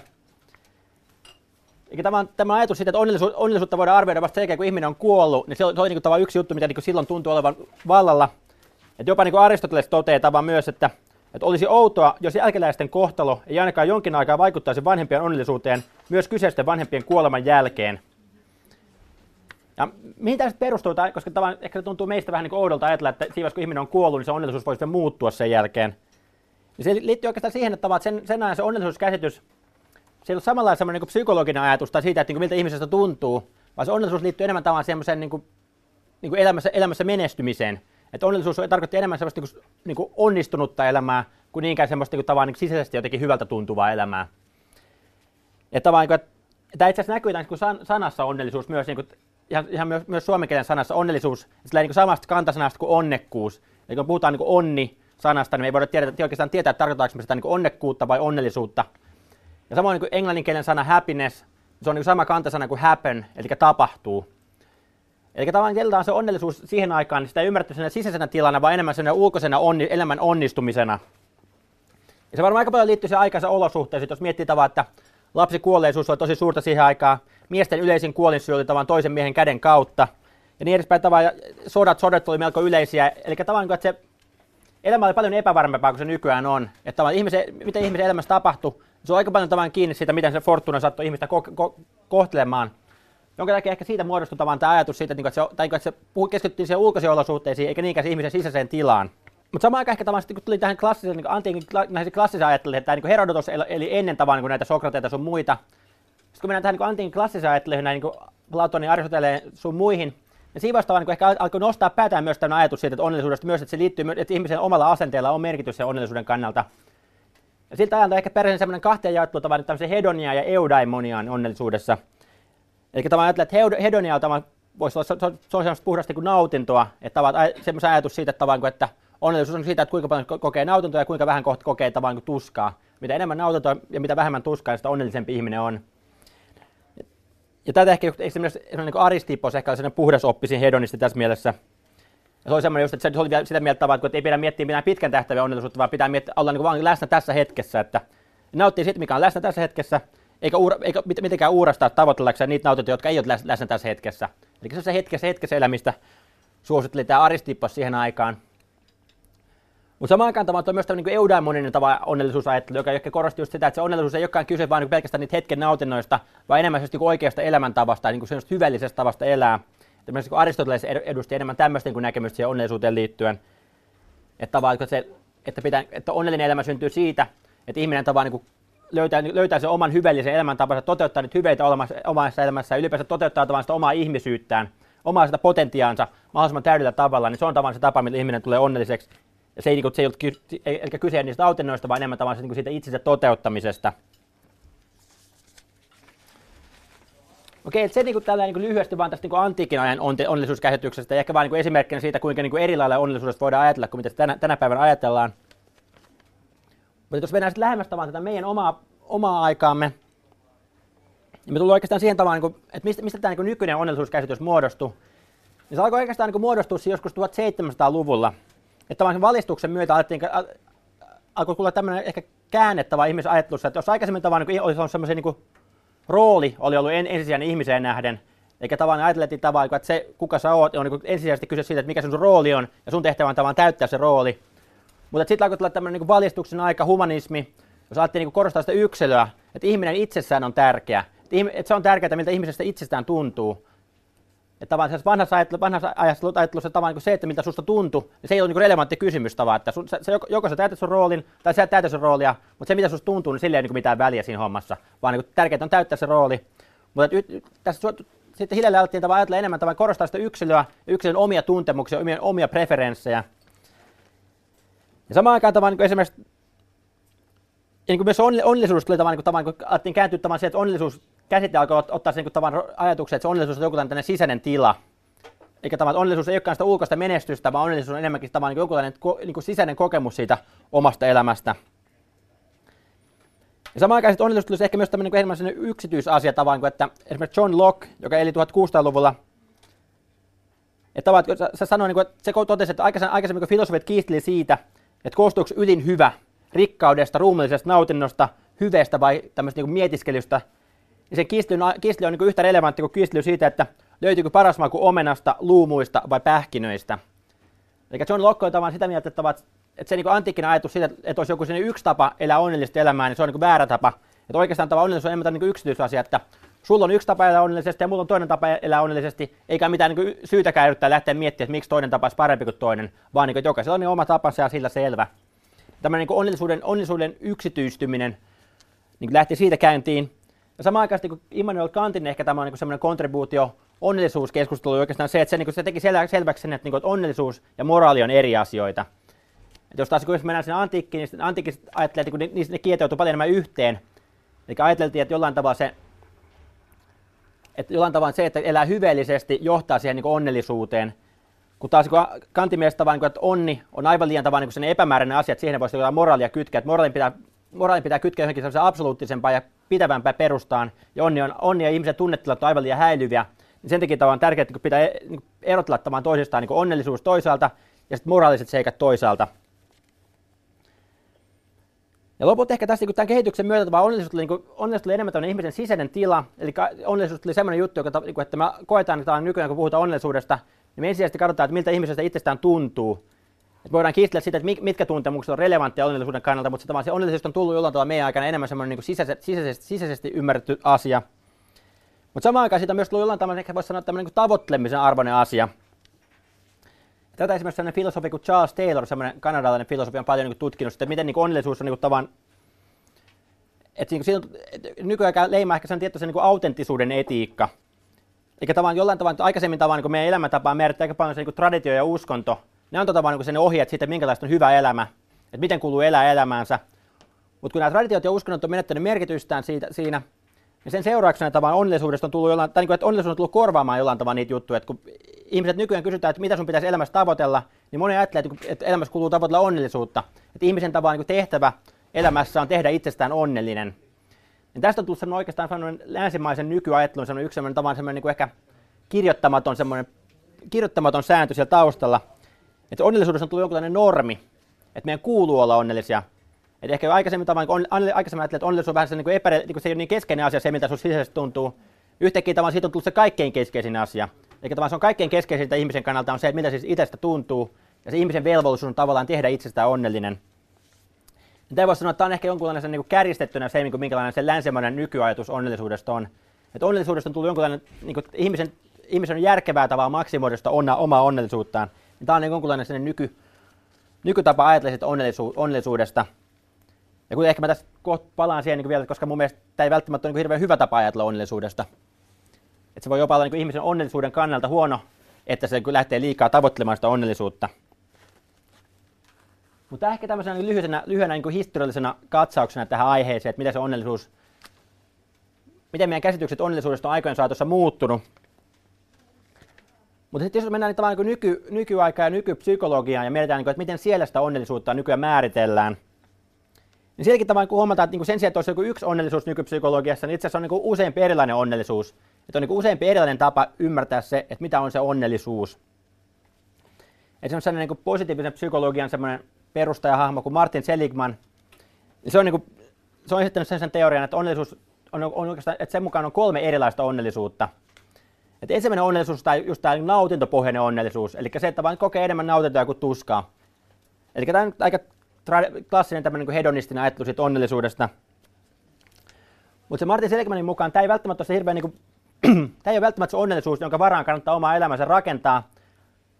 Tämä, tämä ajatus siitä, että onnellisuus, onnellisuutta voidaan arvioida vasta sen kun ihminen on kuollut, niin se on, se on niin kuin yksi juttu, mitä niin silloin tuntuu olevan vallalla. Et jopa niin kuin Aristoteles toteaa myös, että, että olisi outoa, jos jälkeläisten kohtalo ei ainakaan jonkin aikaa vaikuttaisi vanhempien onnellisuuteen myös kyseisten vanhempien kuoleman jälkeen. Ja mihin tämä perustuu, koska tavan, ehkä tuntuu meistä vähän niin kuin oudolta ajatella, että siinä kun ihminen on kuollut, niin se onnellisuus voi sitten muuttua sen jälkeen. Ja se liittyy oikeastaan siihen, että sen, sen ajan se onnellisuuskäsitys se ei ole samalla semmoinen niin psykologinen ajatus tai siitä, että niin miltä ihmisestä tuntuu, vaan se onnellisuus liittyy enemmän tavallaan semmoiseen niin kuin, niin kuin elämässä, elämässä menestymiseen. Että onnellisuus tarkoittaa enemmän semmoista niin kuin, niin kuin onnistunutta elämää kuin niinkään semmoista niin kuin, tavallaan niin sisäisesti jotenkin hyvältä tuntuvaa elämää. Ja tavallaan, niin kuin, tämä itse asiassa näkyy tämän niin sanassa onnellisuus myös, niin kuin, ihan, ihan myös, myös suomen kielen sanassa onnellisuus, sillä niin kuin samasta kantasanasta kuin onnekkuus. Eli kun puhutaan niin kuin onni sanasta, niin me ei voida tiedä, oikeastaan tietää, että tarkoitaanko me sitä niin kuin onnekkuutta vai onnellisuutta. Ja samoin niin englanninkielen sana happiness, se on niin sama kantasana kuin happen, eli tapahtuu. Eli tavallaan se onnellisuus siihen aikaan, niin sitä ei ymmärretty sen sisäisenä tilana, vaan enemmän sen ulkoisena onni, elämän onnistumisena. Ja se varmaan aika paljon liittyy siihen aikansa olosuhteisiin, jos miettii tavallaan, että lapsikuolleisuus oli tosi suurta siihen aikaan, miesten yleisin kuolinsyy oli tavallaan toisen miehen käden kautta, ja niin edespäin tavallaan, sodat, sodat oli melko yleisiä, eli tavallaan, että se elämä oli paljon epävarmempaa kuin se nykyään on, että ihmisen, mitä ihmisen elämässä tapahtui, se on aika paljon tavallaan kiinni siitä, miten se fortuna saattoi ihmistä ko- ko- kohtelemaan. Jonka takia ehkä siitä muodostui tämä ajatus siitä, että se, tai että se keskittyi siihen ulkoisiin olosuhteisiin, eikä niinkään ihmisen sisäiseen tilaan. Mutta samaan aikaan ehkä tavallaan kun tuli tähän klassiseen, niin antiikin näihin klassiseen ajatteluun, että niin Herodotos eli ennen tavallaan niin näitä Sokrateita sun muita. Sitten kun mennään tähän niin antiikin klassiseen ajatteluun, näin niin Platonin, Aristoteleen sun muihin, ja siinä vasta niin ehkä alkoi nostaa päätään myös tämä ajatus siitä, että onnellisuudesta myös, että se liittyy, että ihmisen omalla asenteella on merkitys sen onnellisuuden kannalta. Ja siltä ajalta ehkä peräisin semmoinen kahteen jaettu tavallaan tämmöisen hedonia ja eudaimoniaan onnellisuudessa. Eli tavallaan ajattelee, että hedonia on voisi olla, se, se, on semmoista puhdasta kuin nautintoa, että tavallaan semmoisen ajatus siitä, että, tavallaan, että onnellisuus on siitä, että kuinka paljon kokee nautintoa ja kuinka vähän kokee tavallaan tuskaa. Mitä enemmän nautintoa ja mitä vähemmän tuskaa, niin sitä onnellisempi ihminen on. Ja tätä ehkä semmoinen niin Aristippos ehkä oli sellainen puhdasoppisin hedonisti tässä mielessä. Ja se oli semmoinen just, että se oli sitä mieltä että ei pidä miettiä mitään pitkän tähtävän onnellisuutta, vaan pitää miettiä, olla niin vaan läsnä tässä hetkessä, että nauttii siitä, mikä on läsnä tässä hetkessä, eikä, uura, eikä mitenkään uurastaa tavoitellakseen niitä nautintoja, jotka ei ole läsnä tässä hetkessä. Eli se on se hetkessä, hetkessä elämistä suositteli tämä Aristippos siihen aikaan. Mutta samaan aikaan tavallaan on myös tämmöinen niin eudaimoninen tava onnellisuusajattelu, joka ehkä korosti just sitä, että se onnellisuus ei olekaan kyse vain niin pelkästään niitä hetken nautinnoista, vaan enemmän niin oikeasta elämäntavasta, niin kuin hyvällisestä tavasta elää. Tämmöisen niin Aristoteles edusti enemmän tämmöistä niin näkemystä siihen onnellisuuteen liittyen. Että, tavallaan, että, se, että, pitää, että onnellinen elämä syntyy siitä, että ihminen tavallaan niin löytää, löytää sen oman hyvällisen elämäntapansa, toteuttaa niitä hyveitä omassa elämässä ja ylipäänsä toteuttaa tavallaan sitä omaa ihmisyyttään, omaa sitä potentiaansa mahdollisimman täydellä tavalla, niin se on tavallaan se tapa, millä ihminen tulee onnelliseksi ja se ei, niin se ei ollut eikä kyse niistä autennoista, vaan enemmän tavallaan niin siitä itsensä toteuttamisesta. Okei, että se niin kuin, tällä niin kuin lyhyesti vaan tästä niin kuin antiikin ajan onnellisuuskäsityksestä ja ehkä vain niin esimerkkinä siitä, kuinka niin kuin eri lailla onnellisuudesta voidaan ajatella kuin mitä tänä, tänä päivänä ajatellaan. Mutta jos mennään sitten lähemmästä vaan tätä meidän omaa, omaa aikaamme, niin me tullaan oikeastaan siihen tavallaan, niin kuin, että mistä, mistä tämä niin kuin nykyinen onnellisuuskäsitys muodostui. Niin se alkoi oikeastaan niin kuin muodostua joskus 1700-luvulla – että tämän valistuksen myötä alettiin, alkoi tulla tämmöinen ehkä käännettävä ihmisen ajattelussa, että jos aikaisemmin tavallaan niin olisi ollut semmoisen niin rooli oli ollut en, ensisijainen ihmiseen nähden, eikä tavallaan ajateltiin tavallaan, että se kuka sä oot, on niin ensisijaisesti kyse siitä, että mikä sun rooli on, ja sun tehtävä on tavallaan täyttää se rooli. Mutta sitten alkoi tulla tämmöinen niin valistuksen aika, humanismi, jos alettiin niin korostaa sitä yksilöä, että ihminen itsessään on tärkeä, että se on tärkeää, miltä ihmisestä itsestään tuntuu. Että tavallaan vanhassa, ajattelu, vanhassa ajattelussa tavallaan niin se, että miltä susta tuntuu, niin se ei ole niin relevantti kysymys tavallaan, että sun, se, joko, joko sä täytät sun roolin, tai sä täytät sun roolia, mutta se mitä susta tuntuu, niin sillä ei ole niin mitään väliä siinä hommassa, vaan niin tärkeintä on täyttää se rooli. Mutta y, tässä sitten hiljalleen alettiin tavallaan ajatella enemmän tavallaan korostaa sitä yksilöä, yksilön omia tuntemuksia, omia, omia preferenssejä. Ja samaan aikaan tavallaan niin esimerkiksi ja niin kuin myös onnellisuus tuli tavallaan, niin kuin, tavallaan, kun alettiin kääntyä tavallaan siihen, että onnellisuus käsite alkoi ottaa sen niin ajatuksen, että se onnellisuus on joku tämmöinen sisäinen tila. Eikä tavallaan onnellisuus ei olekaan sitä ulkoista menestystä, vaan onnellisuus on enemmänkin tavallaan niin joku tämmöinen niin kuin sisäinen kokemus siitä omasta elämästä. Ja samaan aikaan onnellisuus tulisi ehkä myös tämmöinen niin enemmän yksityisasia tavallaan, kuin että esimerkiksi John Locke, joka eli 1600-luvulla, että tavallaan, että se sanoi, niin kuin, että se totesi, että aikaisemmin, aikaisemmin kun filosofit kiisteli siitä, että koostuuko ylin hyvä rikkaudesta, ruumiillisesta nautinnosta, hyveestä vai tämmöistä niin mietiskelystä, ja se kistely on niin yhtä relevantti kuin kistely siitä, että löytyykö paras maku omenasta, luumuista vai pähkinöistä. Eli John Locke on tavallaan sitä mieltä, että, että se niin antiikkinen ajatus siitä, että olisi joku yksi tapa elää onnellista elämää, niin se on niin väärä tapa. Että oikeastaan tämä onnellisuus on enemmän niin yksityisasia, että sulla on yksi tapa elää onnellisesti ja mulla on toinen tapa elää onnellisesti, eikä mitään niin syytäkään yrittää lähteä miettimään, että miksi toinen tapa olisi parempi kuin toinen, vaan niin että jokaisella on niin oma tapansa ja sillä selvä. Tämä niin onnellisuuden, onnellisuuden yksityistyminen niin lähti siitä käyntiin. Ja samaan aikaan kun Immanuel Kantin ehkä tämä on niin semmoinen kontribuutio onnellisuuskeskustelu oikeastaan se, että se, niin se teki sel- selväksi sen, että, niin kuin, että onnellisuus ja moraali on eri asioita. Et jos taas kun mennään sinne antiikkiin, niin antiikki ajattelee, että niin, niin ne kietoutuu paljon enemmän yhteen. Eli ajateltiin, että jollain tavalla se, että jollain tavalla se, että elää hyveellisesti, johtaa siihen niin onnellisuuteen. Kun taas kun Kantin mielestä tavallaan, niin että onni on aivan liian tavallaan niin epämääräinen asia, että siihen voisi jotain moraalia kytkeä, että moraalin pitää, moraalin pitää kytkeä johonkin absoluuttisempaan ja pitävämpään perustaan, ja onni, on, onni ja ihmisen tunnetilat on aivan liian häilyviä, niin sen takia on tärkeää, että pitää e- niin erotella tavallaan toisistaan niin onnellisuus toisaalta ja sitten moraaliset seikat toisaalta. Ja lopulta ehkä tässä niin tämän kehityksen myötä vaan onnellisuus tuli, niin onnellisuus tuli enemmän ihmisen sisäinen tila. Eli onnellisuus tuli sellainen juttu, joka, niin kuin, että me koetaan, että nykyään kun puhutaan onnellisuudesta, niin me ensisijaisesti katsotaan, että miltä ihmisestä itsestään tuntuu. Et voidaan kiistellä sitä, että mitkä tuntemukset on relevantteja onnellisuuden kannalta, mutta se, onnellisuus on tullut jollain tavalla meidän aikana enemmän semmoinen niin sisäisesti, sisäisesti, sisäisesti ymmärretty asia. Mutta samaan aikaan siitä on myös tullut jollain tavalla, ehkä voisi sanoa tämmöinen niin tavoittelemisen arvoinen asia. Tätä esimerkiksi sellainen filosofi kuin Charles Taylor, semmoinen kanadalainen filosofi, on paljon niin tutkinut sitä, miten niin onnellisuus on niin tavan, että niin kuin, että nykyään leimaa ehkä sen tietty niin autenttisuuden etiikka. Eli tavallaan jollain tavalla, aikaisemmin tavallaan niin meidän elämäntapaa määrittää aika paljon se niin traditio ja uskonto. Ne on tavallaan niin ohjeet siitä, minkälaista on hyvä elämä, että miten kuuluu elää elämäänsä. Mutta kun nämä traditiot ja uskonnot on menettänyt merkitystään siitä, siinä, niin sen seurauksena tavallaan onnellisuudesta on tullut jollain, tai niin kuin, että onnellisuus on tullut korvaamaan jollain tavalla niitä juttuja. Että kun ihmiset nykyään kysytään, että mitä sun pitäisi elämässä tavoitella, niin moni ajattelee, että elämässä kuuluu tavoitella onnellisuutta. Että ihmisen tavallaan niin tehtävä elämässä on tehdä itsestään onnellinen. Ja tästä on tullut sellainen oikeastaan sellainen länsimaisen nykyajattelun sellainen yksi sellainen, tavallaan sellainen niin kuin ehkä kirjoittamaton, sellainen, kirjoittamaton sääntö siellä taustalla, että onnellisuudessa on tullut jonkinlainen normi, että meidän kuuluu olla onnellisia. Et ehkä aikaisemmin, tavan, on, aikaisemmin ajattelin, että onnellisuus on vähän se, niin epärä, niin se ei ole niin keskeinen asia, se mitä sinusta sisäisesti tuntuu. Yhtäkkiä tavallaan siitä on tullut se kaikkein keskeisin asia. Eli tavallaan se on kaikkein keskeisintä ihmisen kannalta on se, että mitä siis itsestä tuntuu. Ja se ihmisen velvollisuus on tavallaan tehdä itsestään onnellinen. Ja tämä voisi sanoa, että tämä on ehkä jonkunlainen niin kuin kärjistettynä se, niin minkälainen se länsimainen nykyajatus onnellisuudesta on. Että onnellisuudesta on tullut jonkunlainen, niin kuin ihmisen, ihmisen on järkevää tavalla maksimoida onna, omaa onnellisuuttaan. Tämä on niin jonkunlainen nyky, nykytapa ajatella onnellisu, onnellisuudesta. Ja kun ehkä mä tässä kohta palaan siihen niin vielä, koska mun mielestä tämä ei välttämättä ole niin hirveän hyvä tapa ajatella onnellisuudesta. Että se voi jopa olla niin ihmisen onnellisuuden kannalta huono, että se lähtee liikaa tavoittelemaan sitä onnellisuutta. Mutta ehkä tämmöisenä lyhyenä, lyhyenä niin historiallisena katsauksena tähän aiheeseen, että mitä se onnellisuus, miten meidän käsitykset onnellisuudesta on aikojen saatossa muuttunut. Mutta sitten jos mennään niin niin nyky, nykyaikaan ja nykypsykologiaan ja mietitään, niin että miten siellä sitä onnellisuutta nykyään määritellään, niin sielläkin tavallaan kun huomataan, että niin sen sijaan, että olisi joku yksi onnellisuus nykypsykologiassa, niin itse asiassa on niin useampi erilainen onnellisuus. Että on niin useampi erilainen tapa ymmärtää se, että mitä on se onnellisuus. Et se on sellainen niin positiivisen psykologian semmoinen perustajahahmo kuin Martin Seligman. Se on, niin kuin, se on esittänyt sen, sen teorian, että onnellisuus on, on oikeastaan, että sen mukaan on kolme erilaista onnellisuutta. Et ensimmäinen onnellisuus on just tämä nautintopohjainen onnellisuus, eli se, että vain kokee enemmän nautintoa kuin tuskaa. Eli tämä on aika tra- klassinen tämmöinen niin hedonistinen ajattelu siitä onnellisuudesta. Mutta se Martin Seligmanin mukaan tämä ei välttämättä ole se hirveän, niin kuin, tämä ei ole välttämättä se onnellisuus, jonka varaan kannattaa omaa elämänsä rakentaa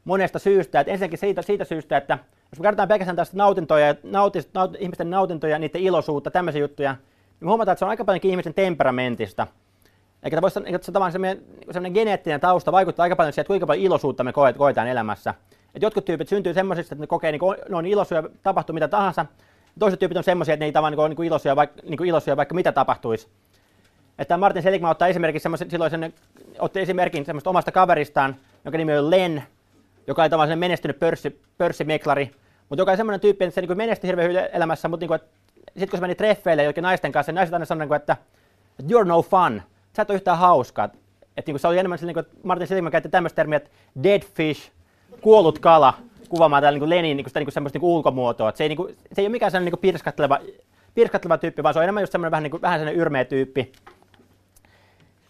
monesta syystä. Et ensinnäkin siitä, siitä syystä, että jos me katsotaan pelkästään tästä nautintoja, nautis, naut, ihmisten nautintoja, niiden iloisuutta, tämmöisiä juttuja, niin me huomataan, että se on aika paljon ihmisen temperamentista. Eikä voisi että se semmoinen, semmoinen geneettinen tausta vaikuttaa aika paljon siihen, että kuinka paljon iloisuutta me koetaan elämässä. Et jotkut tyypit syntyy semmoisista, että ne kokee, niin kuin, ne on iloisia, tapahtuu mitä tahansa. Toiset tyypit on semmoisia, että ne ei tavallaan niin ole niin iloisia, vaikka, niin kuin iloisia, vaikka mitä tapahtuisi. Että Martin Seligman ottaa esimerkiksi semmoisen, silloin sen, otti esimerkin semmoista omasta kaveristaan, jonka nimi on Len, joka oli tavallaan menestynyt pörssi, pörssimeklari, mutta joka oli semmoinen tyyppi, että se niin menestyi hirveän hyvin elämässä, mutta niin sitten kun se meni treffeille jokin naisten kanssa, niin naiset aina sanoivat, niin että you're no fun, sä et ole yhtään hauskaa. Että niin se oli enemmän, niin kuin Martin Seligman käytti tämmöistä termiä, että dead fish, kuollut kala, kuvaamaan täällä niin Lenin niin sitä, niin semmoista niin ulkomuotoa. se, ei, niin kuin, se ei ole mikään sellainen niin pirskatteleva, pirskatteleva tyyppi, vaan se on enemmän just semmoinen vähän, niin kuin, vähän sellainen yrmeä tyyppi.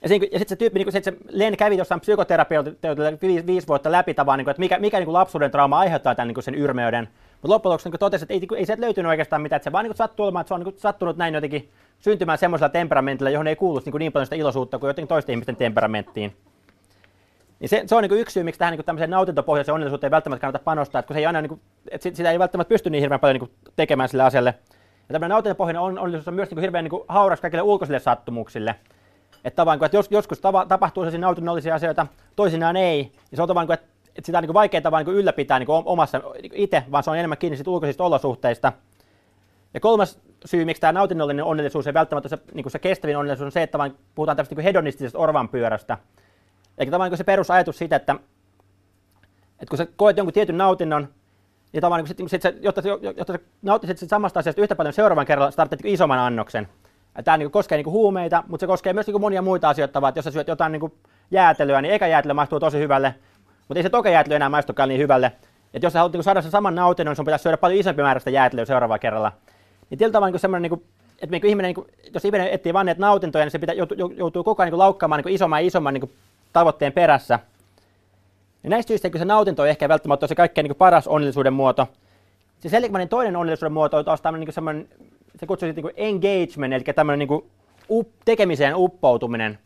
Ja, ja sitten se tyyppi, niin se, se Len kävi jossain psykoterapeutilta viisi, viisi vuotta läpi tavallaan, niin että mikä, mikä niin kuin lapsuuden trauma aiheuttaa tämän niin sen yrmeyden. Mutta loppujen lopuksi niin totesi, että ei, ei sieltä löytynyt oikeastaan mitään, että se vaan niin sattuu olemaan, että se on niin sattunut näin jotenkin syntymään semmoisella temperamentilla, johon ei kuulu niin, niin paljon sitä iloisuutta kuin jotenkin toisten ihmisten temperamenttiin. Niin se, se on niin yksi syy, miksi tähän niin tämmöiseen nautintopohjaiseen onnellisuuteen ei välttämättä kannata panostaa, että kun se ei aina, niin kuin, että sitä ei välttämättä pysty niin hirveän paljon niin tekemään sille asialle. Ja tämmöinen nautintopohjainen onnellisuus on myös niin hirveän niin hauras kaikille ulkoisille sattumuksille. Että että jos, joskus tava, tapahtuu sellaisia nautinnollisia asioita, toisinaan ei, niin se on tavallaan, että, että sitä on niin vaikea tavallaan niin ylläpitää niin omassa niin itse, vaan se on enemmän kiinni siitä ulkoisista olosuhteista. Ja kolmas syy, miksi tämä nautinnollinen onnellisuus ei välttämättä se, niin se kestävin onnellisuus on se, että vaan puhutaan tämmöistä niin hedonistisesta orvanpyörästä. Eli tavallaan niin se perusajatus siitä, että, että kun sä koet jonkun tietyn nautinnon, niin tavallaan niin sit, niin sit sä, jotta, jotta sä nauttisit samasta asiasta yhtä paljon seuraavan kerralla, sä tarvitset niin isomman annoksen. Tämä niin koskee niin huumeita, mutta se koskee myös niin monia muita asioita, vaan että jos sä syöt jotain niin jäätelyä, niin eka jäätelö maistuu tosi hyvälle, mutta ei se toka jäätelö enää maistukaan niin hyvälle. Et jos sä haluat niin saada sen saman nautinnon, niin sun pitäisi syödä paljon isompi määrä sitä jäätelyä seuraavalla kerralla. niin tietyllä tavalla niin semmoinen, niin että niin ihminen, niin kuin, jos ihminen etsii vain näitä nautintoja, niin se pitää, joutuu, joutuu koko ajan niin laukkaamaan niin isomman ja isomman niin tavoitteen perässä. Ja näistä syistä se nautinto ei ehkä välttämättä ole se kaikkein niin paras onnellisuuden muoto. Se Seligmanin toinen onnellisuuden muoto on taas tämmöinen niin semmoinen, se kutsuu niin engagement, eli tämmöinen niin up, tekemiseen uppoutuminen.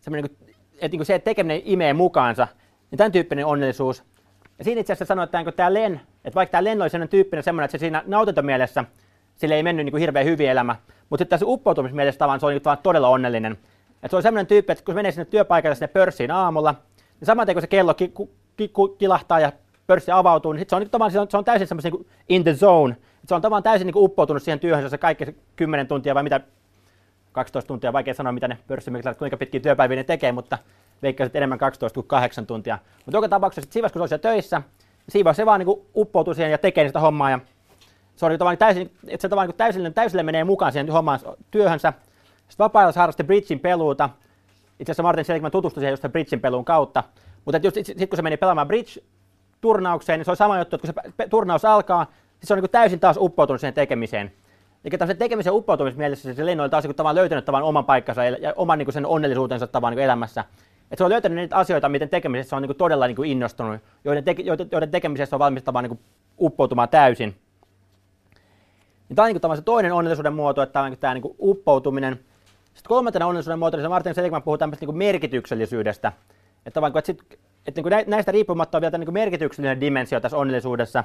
Semmoinen, niin kuin, että niin kuin se, että tekeminen imee mukaansa, niin tämän tyyppinen onnellisuus. Ja siinä itse asiassa sanoo, että tämä Len, että vaikka tämä Len oli sellainen tyyppinen semmoinen, että se siinä nautintomielessä sille ei mennyt niin kuin hirveän hyvin elämä, mutta sitten tässä uppoutumismielessä tavan se oli niin todella onnellinen. Että se on semmoinen tyyppi, että kun menee sinne työpaikalle sinne pörssiin aamulla, niin saman kun se kello ki, ki, ki, kilahtaa ja pörssi avautuu, niin sit se on, niin se on, se on täysin semmoisen niin in the zone. Et se on tavallaan täysin niin uppoutunut siihen työhön, se kaikki 10 tuntia vai mitä, 12 tuntia, vaikea sanoa mitä ne pörssimiehet, kuinka pitkiä työpäiviä ne tekee, mutta veikkaisin enemmän 12 kuin 8 tuntia. Mutta joka tapauksessa siinä kun se on siellä töissä, siinä se vaan niin uppoutuu siihen ja tekee sitä hommaa. Ja se oli tavallaan täysin, että se tavallaan niin täysille, täysille menee mukaan siihen hommaan työhönsä. Sitten vapaa-ajalla harrasti bridgin peluuta. Itse asiassa Martin Seligman tutustui siihen just bridgin peluun kautta. Mutta sitten kun se meni pelaamaan bridge-turnaukseen, niin se on sama juttu, että kun se turnaus alkaa, niin se on niin täysin taas uppoutunut siihen tekemiseen. Eli tämmöisen tekemisen uppoutumismielessä se Lenno oli taas niin tavallaan löytänyt tavan oman paikkansa ja oman niin sen onnellisuutensa tavan niin elämässä. Että se on löytänyt niitä asioita, miten tekemisessä on niin todella niin innostunut, joiden, teke, joiden tekemisessä on valmis tavan niin uppoutumaan täysin. Niin tämä on niin se toinen onnellisuuden muoto, että tämä, tämä niin uppoutuminen. Sitten kolmantena onnellisuuden muoto, niin Martin Seligman puhuu tämmöistä niin merkityksellisyydestä. Että, vaan, että, sit, että niin näistä riippumatta on vielä niin merkityksellinen dimensio tässä onnellisuudessa.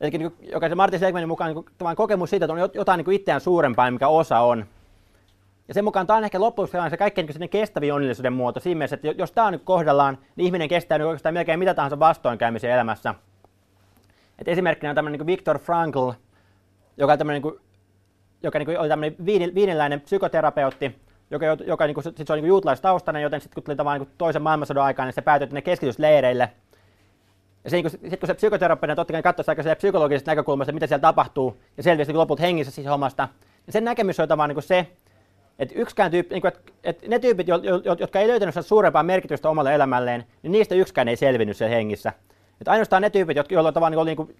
Eli niin jokaisen Martin Seligmanin mukaan niin kokemus siitä, että on jotain niin itseään suurempaa, mikä osa on. Ja sen mukaan tämä on ehkä loppujen se kaikkein niin kestävin onnellisuuden muoto siinä mielessä, että jos tämä on nyt kohdallaan, niin ihminen kestää nyt oikeastaan melkein mitä tahansa vastoinkäymisen elämässä. Et esimerkkinä on tämmöinen niin Viktor Frankl, joka, tämmöinen, niin kuin, joka niin kuin, oli tämmöinen viiniläinen psykoterapeutti, joka, joka niin kuin, sit se oli niin juutalaistaustainen, joten sitten kun tuli tavallaan niin toisen maailmansodan aikaan, niin se päätyi ne keskitysleireille. Ja sitten kun, se psykoterapeutti totta kai katsoi aika psykologisesta näkökulmasta, mitä siellä tapahtuu, ja selvisi lopulta hengissä siitä hommasta, niin sen näkemys on vaan niin se, että yksikään tyyppi, niin kuin, että, että ne tyypit, jotka ei löytänyt suurempaa merkitystä omalle elämälleen, niin niistä yksikään ei selvinnyt siellä hengissä. Että ainoastaan ne tyypit, jotka, joilla tavallaan niin kuin,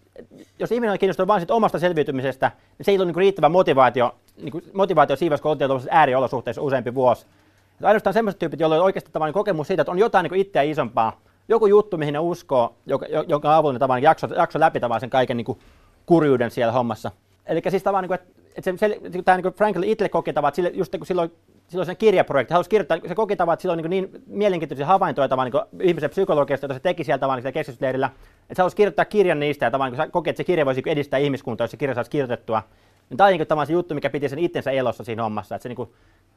jos ihminen on kiinnostunut vain omasta selviytymisestä, niin se ei ole niin riittävä motivaatio, niin kuin motivaatio siivässä, kun oltiin ääriolosuhteissa useampi vuosi. Että ainoastaan sellaiset tyypit, joilla on oikeasti tavallaan kokemus siitä, että on jotain niin itseä isompaa, joku juttu, mihin ne uskoo, joka, jonka avulla ne tavallaan jakso, jakso läpi tavallaan sen kaiken niin kuin kurjuuden siellä hommassa. Eli siis tavallaan, niin kuin, että, että se, se, tämä niin Franklin itse koki tavat, sille, just kun silloin silloin sen kirjaprojekti, halusi kirjoittaa, se koki tavat, että sillä on niin, niin mielenkiintoisia havaintoja tavan niin ihmisen psykologiasta, jota se teki sieltä tavallaan siellä keskitysleirillä, että se halusi kirjoittaa kirjan niistä ja tavallaan, kun se koki, että se kirja voisi edistää ihmiskuntaa, jos se kirja saisi kirjoitettua. Niin tämä on niin kuin, se juttu, mikä piti sen itsensä elossa siinä hommassa, että se, niin kuin,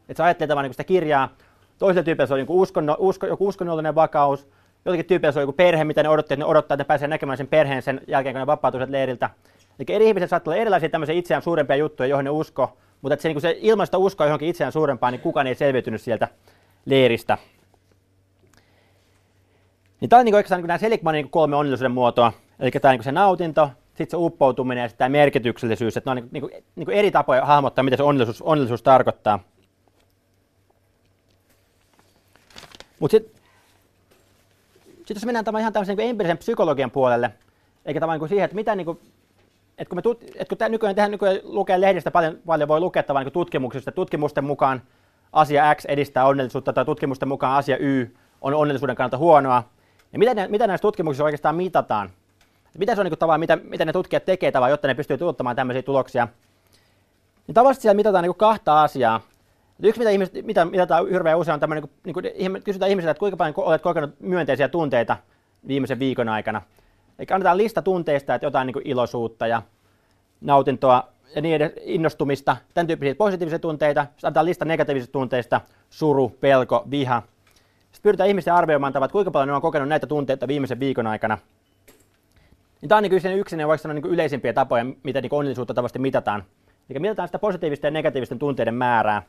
että se ajattelee tavallaan niin sitä kirjaa, toisella tyypillä se oli niin uskonno, usko, joku uskonnollinen vakaus, jollakin tyypillä se oli joku perhe, mitä ne odotti, että ne odottaa, että ne pääsee näkemään sen perheen sen jälkeen, kun ne vapautuivat leiriltä. Eli eri ihmiset saattaa olla erilaisia tämmöisiä itseään suurempia juttuja, joihin ne usko, mutta että se, niin se ilmaista uskoa johonkin itseään suurempaan, niin kukaan ei selviytynyt sieltä leiristä. Niin tämä on niin oikeastaan niin Seligmanin niin kolme onnellisuuden muotoa. Eli tämä niin se nautinto, sitten se uppoutuminen ja sitten tämä merkityksellisyys. Että ne on niin, niin, niin eri tapoja hahmottaa, mitä se onnellisuus, onnellisuus tarkoittaa. Mutta sitten sit jos mennään tämän ihan tämmöisen niin empiirisen psykologian puolelle, eikä tavallaan niin siihen, että mitä niin kuin, että kun, me tut, että kun nykyään, tehdään, nykyään lukee lehdistä paljon, paljon voi lukea niin tutkimuksista, tutkimusten mukaan asia X edistää onnellisuutta tai tutkimusten mukaan asia Y on onnellisuuden kannalta huonoa. Ja mitä, ne, mitä näissä tutkimuksissa oikeastaan mitataan? Mitä se on niin tavallaan, mitä, mitä ne tutkijat tekee tavallaan, jotta ne pystyy tuottamaan tämmöisiä tuloksia? Niin tavallisesti siellä mitataan niin kahta asiaa. Yksi, mitä, ihmiset, mitä mitataan hirveän usein, on tämmöinen, niin kuin, niin kuin, kysytään ihmisiltä, että kuinka paljon olet kokenut myönteisiä tunteita viimeisen viikon aikana. Eli annetaan lista tunteista, että jotain niin iloisuutta ja nautintoa ja niiden innostumista, tämän tyyppisiä positiivisia tunteita. Sitten annetaan lista negatiivisista tunteista, suru, pelko, viha. Sitten pyydetään ihmisiä arvioimaan, että kuinka paljon ne on kokenut näitä tunteita viimeisen viikon aikana. Niin tämä on niin yksi ne voisi sanoa niin yleisimpiä tapoja, miten niin onnellisuutta tavasti mitataan. Eli mitataan sitä positiivisten ja negatiivisten tunteiden määrää.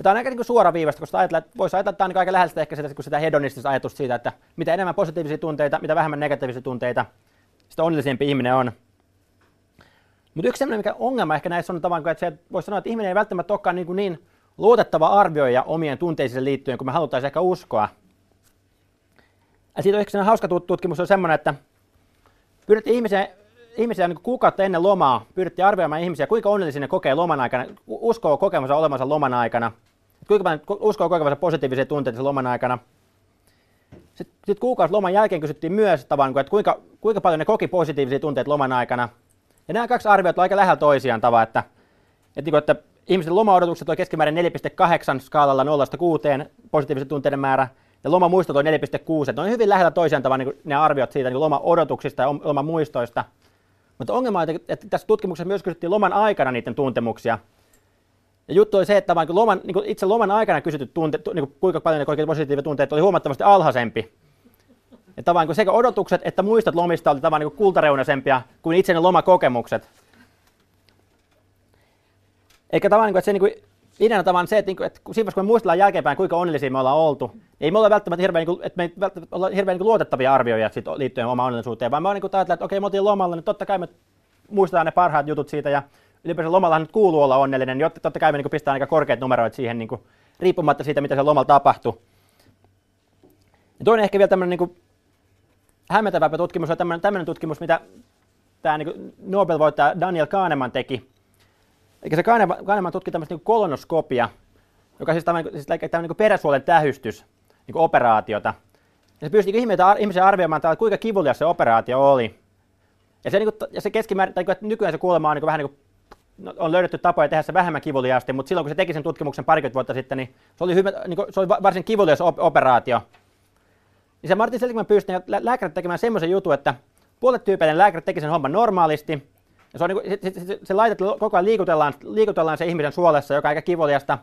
Ja tämä on aika niin suora viivasta, koska ajatella, että voisi ajatella, että tämä on niin aika lähellä ehkä sitä, sitä hedonistista ajatusta siitä, että mitä enemmän positiivisia tunteita, mitä vähemmän negatiivisia tunteita, sitä onnellisempi ihminen on. Mutta yksi sellainen mikä ongelma ehkä näissä on tavallaan, että voisi sanoa, että ihminen ei välttämättä olekaan niin, niin luotettava arvioija omien tunteisiin liittyen, kun me haluttaisiin ehkä uskoa. Ja siitä on ehkä hauska tutkimus on semmoinen, että pyydettiin ihmisen ihmisiä niin kuukautta ennen lomaa, pyydettiin arvioimaan ihmisiä, kuinka onnellisia ne kokee loman aikana, uskoo kokemansa olemansa loman aikana, kuinka paljon uskoo kokemansa positiivisia tunteita loman aikana. Sitten, sitten kuukausi loman jälkeen kysyttiin myös, tavan, että kuinka, kuinka paljon ne koki positiivisia tunteita loman aikana. Ja nämä kaksi arviota ovat aika lähellä toisiaan tavan, että, että, että ihmisten loma-odotukset on keskimäärin 4,8 skaalalla 0-6 positiivisen tunteiden määrä, ja lomamuistot on 4,6. Ne on hyvin lähellä toisiaan tavan niin ne arviot siitä niin loma-odotuksista ja lomamuistoista. Mutta ongelma on, että tässä tutkimuksessa myös kysyttiin loman aikana niiden tuntemuksia. Ja juttu oli se, että vaan loman, niin itse loman aikana kysytyt tunte, niin kuinka paljon ne kokivat positiivisia tunteita, oli huomattavasti alhaisempi. Että vaan sekä odotukset että muistot lomista oli tavan niin kultareunaisempia kuin itse ne lomakokemukset. Eikä kuin, että se niin kuin, ideana tavan se, että, niin että siinä kun me muistellaan jälkeenpäin, kuinka onnellisia me ollaan oltu, niin ei me olla välttämättä hirveän, niin että me ei välttämättä olla hirveän niin luotettavia arvioja liittyen omaan onnellisuuteen, vaan me on niin ajatellaan, että okei, me oltiin lomalla, niin totta kai me muistetaan ne parhaat jutut siitä ja ylipäänsä lomallahan nyt kuuluu olla onnellinen, niin totta kai me niin pistää aika korkeat numeroit siihen niin kuin, riippumatta siitä, mitä se lomalla tapahtuu. Ja toinen ehkä vielä tämmöinen niin hämmentävä tutkimus on tämmöinen, tämmöinen tutkimus, mitä tämä niin Nobel-voittaja Daniel Kahneman teki. Eli se Kahneman, Kahneman tutki tämmöistä niin kolonoskopia, joka siis tämmöinen, siis tämmöinen niin peräsuolen tähystys, niin operaatiota. Ja se pyysi niin ihmisiä arvioimaan, että kuinka kivulias se operaatio oli. Ja se, niin kuin, ja se keskimäärin, tai nykyään se kuulemma on niin vähän niin kuin no, on löydetty tapoja tehdä se vähemmän kivuliaasti, mutta silloin kun se teki sen tutkimuksen parikymmentä vuotta sitten, niin se oli, hyvä, niin kuin, se oli varsin kivulias op- operaatio. Niin se Martin Seligman pyysi lääkärit tekemään semmoisen jutun, että puolet tyypeiden lääkärit teki sen homman normaalisti, ja se, on niin kuin, se, se, se laitet koko ajan liikutellaan, liikutellaan se ihmisen suolessa, joka on aika kivuliasta.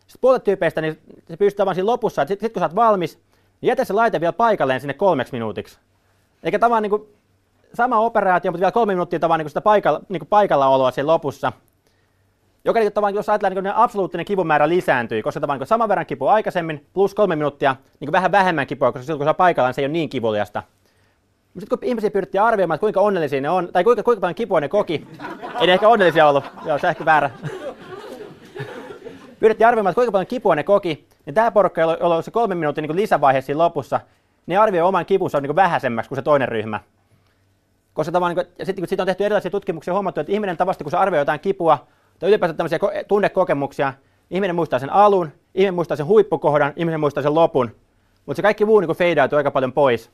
Sitten puolet tyypeistä, niin se pystyy vaan siinä lopussa, että sitten sit kun sä oot valmis, niin jätä se laite vielä paikalleen sinne kolmeksi minuutiksi. Eikä tavallaan niin kuin, sama operaatio, mutta vielä kolme minuuttia tavan niin sitä paikalla, niin paikallaoloa siellä lopussa. Joka niin, tavan, jos ajatellaan, niin absoluuttinen kipumäärä lisääntyy, koska tavan, niin saman verran kipua aikaisemmin plus kolme minuuttia niin vähän vähemmän kipua, koska silloin kun se on paikallaan, se ei ole niin kivuliasta. Sitten kun ihmisiä pyrittiin arvioimaan, että kuinka onnellisia ne on, tai kuinka, kuinka paljon kipua ne koki, ei ne ehkä onnellisia ollut, joo, ehkä väärä. pyrittiin arvioimaan, että kuinka paljon kipua ne koki, niin tämä porukka, jolla on se kolme minuutin niin lisävaihe siinä lopussa, ne arvioi oman kipunsa niin vähäisemmäksi kuin se toinen ryhmä. Koska tavallaan, niin kuin, ja sitten kun siitä on tehty erilaisia tutkimuksia, huomattu, että ihminen tavasti, kun se arvioi jotain kipua tai ylipäätään tämmöisiä tunnekokemuksia, ihminen muistaa sen alun, ihminen muistaa sen huippukohdan, ihminen muistaa sen lopun, mutta se kaikki muu niin feidautuu aika paljon pois.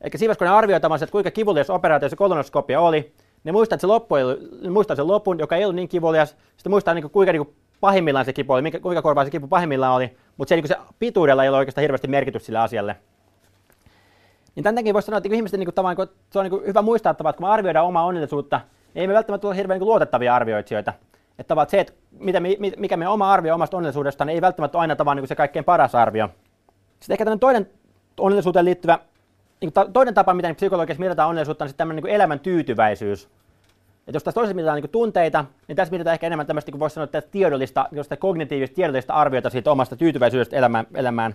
Eikä siinä kun ne arvioi että kuinka kivulias operaatio se kolonoskopia oli, ne muistaa, että se loppu ei, ne muistaa sen lopun, joka ei ollut niin kivulias, sitten muistaa niin kuin, kuinka niin kuin, pahimmillaan se kipu oli, kuinka korvaa se kipu pahimmillaan oli, mutta se, niin se pituudella ei ole oikeastaan hirveästi merkitys sille asialle. Niin tämän takia voisi sanoa, että niin ihmisten niin kuin, se on niin hyvä muistaa, että kun me arvioidaan omaa onnellisuutta, niin ei me välttämättä ole hirveän niin luotettavia arvioitsijoita. Että se, että mitä, mikä meidän oma arvio omasta onnellisuudesta, niin ei välttämättä ole aina tavan niin se kaikkein paras arvio. Sitten ehkä toinen onnellisuuteen liittyvä, niin toinen tapa, miten psykologiassa mitataan onnellisuutta, on sitten tämmöinen niin elämän tyytyväisyys. Et jos tässä toisessa mitataan niin tunteita, niin tässä mitataan ehkä enemmän tämmöistä, niin voisi sanoa, että tiedollista, kognitiivista tiedollista arviota siitä omasta tyytyväisyydestä elämään. elämään.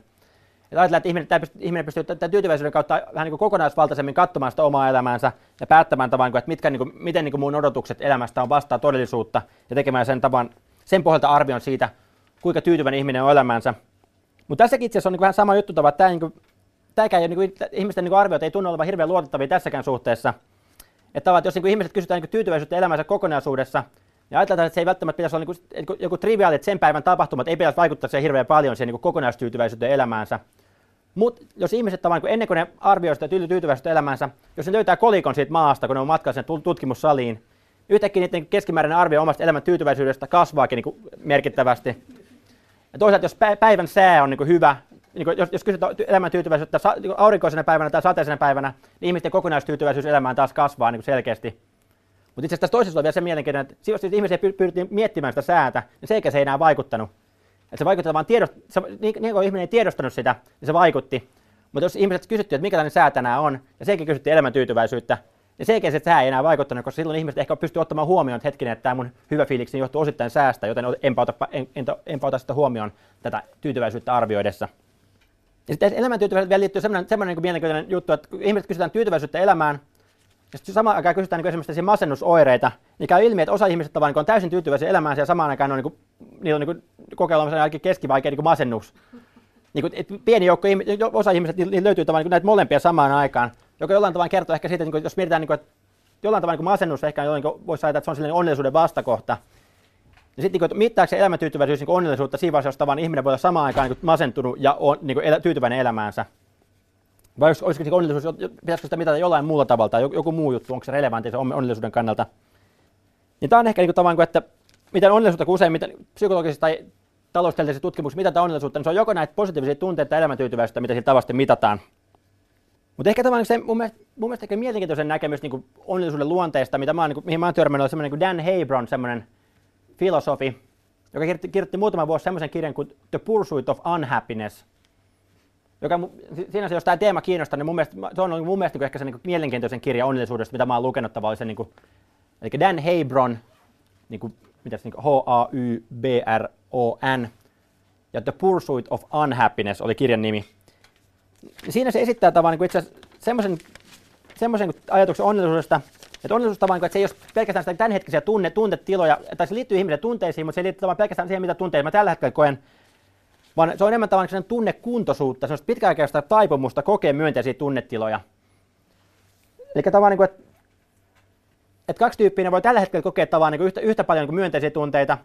Et ajatellaan, että ihminen, pystyy, ihminen pystyy tämän tyytyväisyyden kautta vähän niin kuin kokonaisvaltaisemmin katsomaan sitä omaa elämäänsä ja päättämään tavan, että mitkä, niin kuin, miten niin kuin mun odotukset elämästä on vastaa todellisuutta ja tekemään sen tavan, sen pohjalta arvion siitä, kuinka tyytyväinen ihminen on elämäänsä. Mutta tässäkin itse asiassa on niin vähän sama juttu, että tämä, niin kuin, tämäkään ei, niin kuin, ihmisten niin kuin arviot ei tunnu olevan hirveän luotettavia tässäkään suhteessa. Että, että jos niin kuin ihmiset kysytään niin tyytyväisyyttä elämänsä kokonaisuudessa, ja ajatellaan, että se ei välttämättä pitäisi olla niin kuin, joku triviaali, että sen päivän tapahtumat ei pitäisi vaikuttaa siihen hirveän paljon siihen niin kokonaistyytyväisyyteen elämäänsä. Mutta jos ihmiset tavallaan, kun ennen kuin ne arvioivat sitä tyytyväisyyttä elämänsä, jos ne löytää kolikon siitä maasta, kun ne on matkalla sen tutkimussaliin, yhtäkkiä niiden keskimääräinen arvio omasta elämän tyytyväisyydestä kasvaakin niin merkittävästi. Ja toisaalta, jos päivän sää on niin hyvä, niin jos, jos kysytään elämän tyytyväisyyttä niin aurinkoisena päivänä tai sateisena päivänä, niin ihmisten kokonaistyytyväisyys elämään taas kasvaa niin selkeästi. Mutta itse asiassa toisessa on vielä se mielenkiintoinen, että jos ihmisiä pyrittiin miettimään sitä säätä, niin se se ei enää vaikuttanut. Että se vaikutti vaan tiedost, se, niin, niin kuin ihminen ei tiedostanut sitä, niin se vaikutti. Mutta jos ihmiset kysyttiin, että mikä tällainen sää tänään on, ja senkin kysyttiin elämäntyytyväisyyttä, niin senkin se sää ei enää vaikuttanut, koska silloin ihmiset ehkä pystyy ottamaan huomioon, että hetkinen, että tämä mun hyvä fiiliksi johtuu osittain säästä, joten enpä ota, en, en, ota sitä huomioon tätä tyytyväisyyttä arvioidessa. Ja sitten elämäntyytyväisyyteen vielä liittyy sellainen, sellainen niin mielenkiintoinen juttu, että kun ihmiset kysytään tyytyväisyyttä elämään, ja sitten samaan aikaan kysytään niin esimerkiksi masennusoireita, niin käy ilmi, että osa ihmisistä vaan niin on täysin tyytyväisiä elämäänsä ja samaan aikaan on, niin kuin, niillä on niin kokeillaan jälkeen keskivaikea niin masennus. Niin kuin, että pieni joukko, osa ihmisistä niin löytyy tavallaan niin näitä molempia samaan aikaan, joka jollain tavalla kertoo ehkä siitä, että niin jos mietitään, niin kuin, että jollain tavalla niin masennus ehkä voisi ajatella, että se on sellainen onnellisuuden vastakohta. Ja sitten niin mittaako se elämäntyytyväisyys niin onnellisuutta siinä vaiheessa, jos ihminen voi olla samaan aikaan niin masentunut ja on niin elä, tyytyväinen elämäänsä? Vai olisiko se onnellisuus, pitäisikö sitä mitata jollain muulla tavalla tai joku muu juttu, onko se relevantti se onnellisuuden kannalta? Niin tämä on ehkä niin tavallaan, että miten onnellisuutta, kun miten psykologisissa tai taloustieteellisissä tutkimuksissa mitataan onnellisuutta, niin se on joko näitä positiivisia tunteita tai elämäntyytyväisyyttä, mitä sillä tavasti mitataan. Mutta ehkä tavallaan se mun mielestä, mun mielestä ehkä mielenkiintoisen näkemys niin onnellisuuden luonteesta, mitä mä oon, niin kuin, mihin mä oon törmännyt, on semmoinen kuin Dan Hebron, semmoinen filosofi, joka kirjoitti, kirjoitti muutama vuosi semmoisen kirjan kuin The Pursuit of Unhappiness, joka siinä jos tämä teema kiinnostaa, niin mun mielestä, se on mun mielestä niin ehkä se niin mielenkiintoisen kirja onnellisuudesta, mitä mä oon lukenut tavallaan. Niin kuin, eli Dan Hebron, niin kuin, mitäs, niin H-A-Y-B-R-O-N, ja The Pursuit of Unhappiness oli kirjan nimi. Siinä se esittää tavallaan niin itse semmoisen, semmoisen ajatuksen onnellisuudesta, että onnellisuus tavallaan, että se ei ole pelkästään sitä tämänhetkisiä tunne, tuntetiloja, tai se liittyy ihmisen tunteisiin, mutta se liittyy tavallaan pelkästään siihen, mitä tunteita mä tällä hetkellä koen, vaan se on enemmän tavallaan tunnekuntoisuutta, sellaista pitkäaikaista taipumusta kokea myönteisiä tunnetiloja. Eli tavallaan, niin kuin, että, että kaksi tyyppiä voi tällä hetkellä kokea tavallaan niin yhtä, yhtä paljon niin myönteisiä tunteita,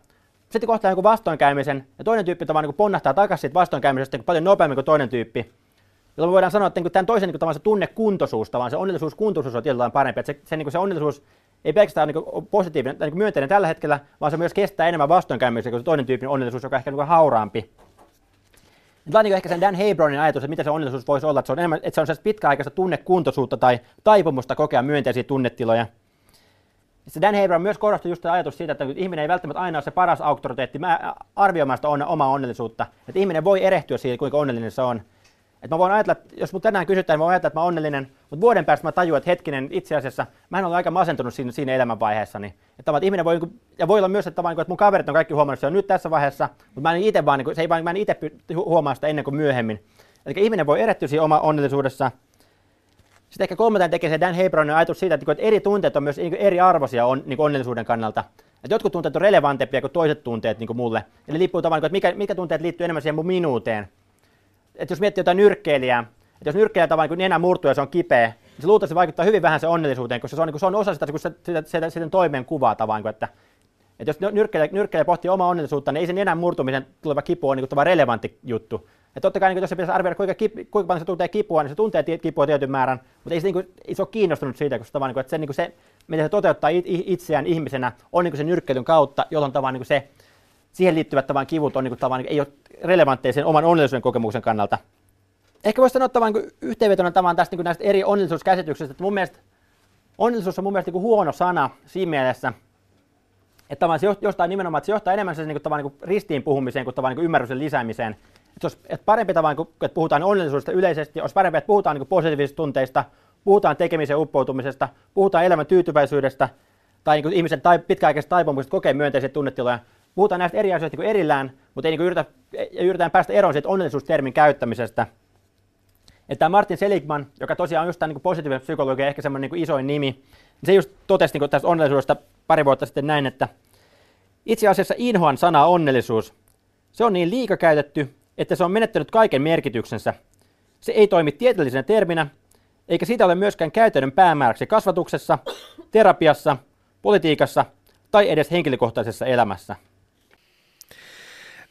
sitten kohtaa niin vastoinkäymisen, ja toinen tyyppi tavallaan niin ponnahtaa takaisin siitä vastoinkäymisestä niin paljon nopeammin kuin toinen tyyppi. Jolloin voidaan sanoa, että niin tämän toisen niin se tunnekuntoisuus, tavallaan se onnellisuuskuntoisuus on tietyllä parempi. Että se, se, niin se onnellisuus ei pelkästään ole niin positiivinen tai niin myönteinen tällä hetkellä, vaan se myös kestää enemmän vastoinkäymisiä kuin se toinen tyyppi onnellisuus, joka on ehkä niin hauraampi. Tämä on niin ehkä sen Dan Hebronin ajatus, että mitä se onnellisuus voisi olla, että se on, enemmän, että se on pitkäaikaista tunnekuntoisuutta tai taipumusta kokea myönteisiä tunnetiloja. Se Dan Hebron myös korostui just ajatus siitä, että ihminen ei välttämättä aina ole se paras auktoriteetti arvioimaan sitä omaa onnellisuutta. Että ihminen voi erehtyä siitä, kuinka onnellinen se on. Että mä voin ajatella, että jos mut tänään kysytään, niin mä voin ajatella, että mä oon onnellinen, mutta vuoden päästä mä tajuan, että hetkinen, itse asiassa mä en ole aika masentunut siinä, siinä elämänvaiheessa. Niin, että, että ihminen voi, niinku, ja voi olla myös, että, että mun kaverit on kaikki huomannut, se on nyt tässä vaiheessa, mutta mä en itse vaan, niin se ei vaan, mä en itse huomaa sitä ennen kuin myöhemmin. Eli ihminen voi erehtyä siinä oma onnellisuudessa. Sitten ehkä kolmanteen tekee se Dan Hebronin ajatus siitä, että, eri tunteet on myös niin eri arvoisia niin onnellisuuden kannalta. Että jotkut tunteet on relevantempia kuin toiset tunteet niin kuin mulle. Eli liippuu tavallaan, että mikä, mikä tunteet liittyy enemmän siihen mun minuuteen että jos miettii jotain nyrkkeilijää, että jos nyrkkeilijä tavallaan niin nenä murtuu ja se on kipeä, niin se luultavasti vaikuttaa hyvin vähän se onnellisuuteen, koska se on, niin kuin, se on osa sitä, kun se, sitä, sitä, sitä toimeenkuvaa tavallaan, että, että jos nyrkkeilijä, pohtii omaa onnellisuutta, niin ei sen nenän murtumisen tuleva kipu ole niin kuin, relevantti juttu. Että totta kai niin jos se pitäisi arvioida, kuinka, kip, kuinka paljon se tuntee kipua, niin se tuntee kipua tietyn määrän, mutta ei se, niin kuin, ei se ole kiinnostunut siitä, koska tavallaan, niin että se, niin kuin se, miten se toteuttaa itseään ihmisenä, on niin kuin se nyrkkeilyn kautta, jolloin tavallaan niin kuin se, siihen liittyvät tavan kivut on niin kuin, tavan, niin ei ole relevantteja sen oman onnellisuuden kokemuksen kannalta. Ehkä voisi sanoa tavan niin yhteenvetona tavan tästä niin näistä eri onnellisuuskäsityksistä, että mun mielestä onnellisuus on mun mielestä niin huono sana siinä mielessä, että se jostain nimenomaan, että se johtaa enemmän sen niin tavan niin ristiin puhumiseen kuin niin ymmärryksen lisäämiseen. Että olisi että parempi tavan, niin että puhutaan onnellisuudesta yleisesti, olisi parempi, että puhutaan niin positiivisista tunteista, puhutaan tekemisen uppoutumisesta, puhutaan elämän tyytyväisyydestä tai niin ihmisen tai pitkäaikaisesta taipumuksesta kokea myönteisiä tunnetiloja, puhutaan näistä eri asioista niin erillään, mutta ei niin yritä, yritetään päästä eroon siitä onnellisuustermin käyttämisestä. Että Martin Seligman, joka tosiaan on just tämä niin positiivinen psykologia, ehkä semmoinen niin isoin nimi, niin se just totesi niin tästä onnellisuudesta pari vuotta sitten näin, että itse asiassa inhoan sana onnellisuus. Se on niin liikakäytetty, että se on menettänyt kaiken merkityksensä. Se ei toimi tieteellisenä terminä, eikä siitä ole myöskään käytännön päämääräksi kasvatuksessa, terapiassa, politiikassa tai edes henkilökohtaisessa elämässä.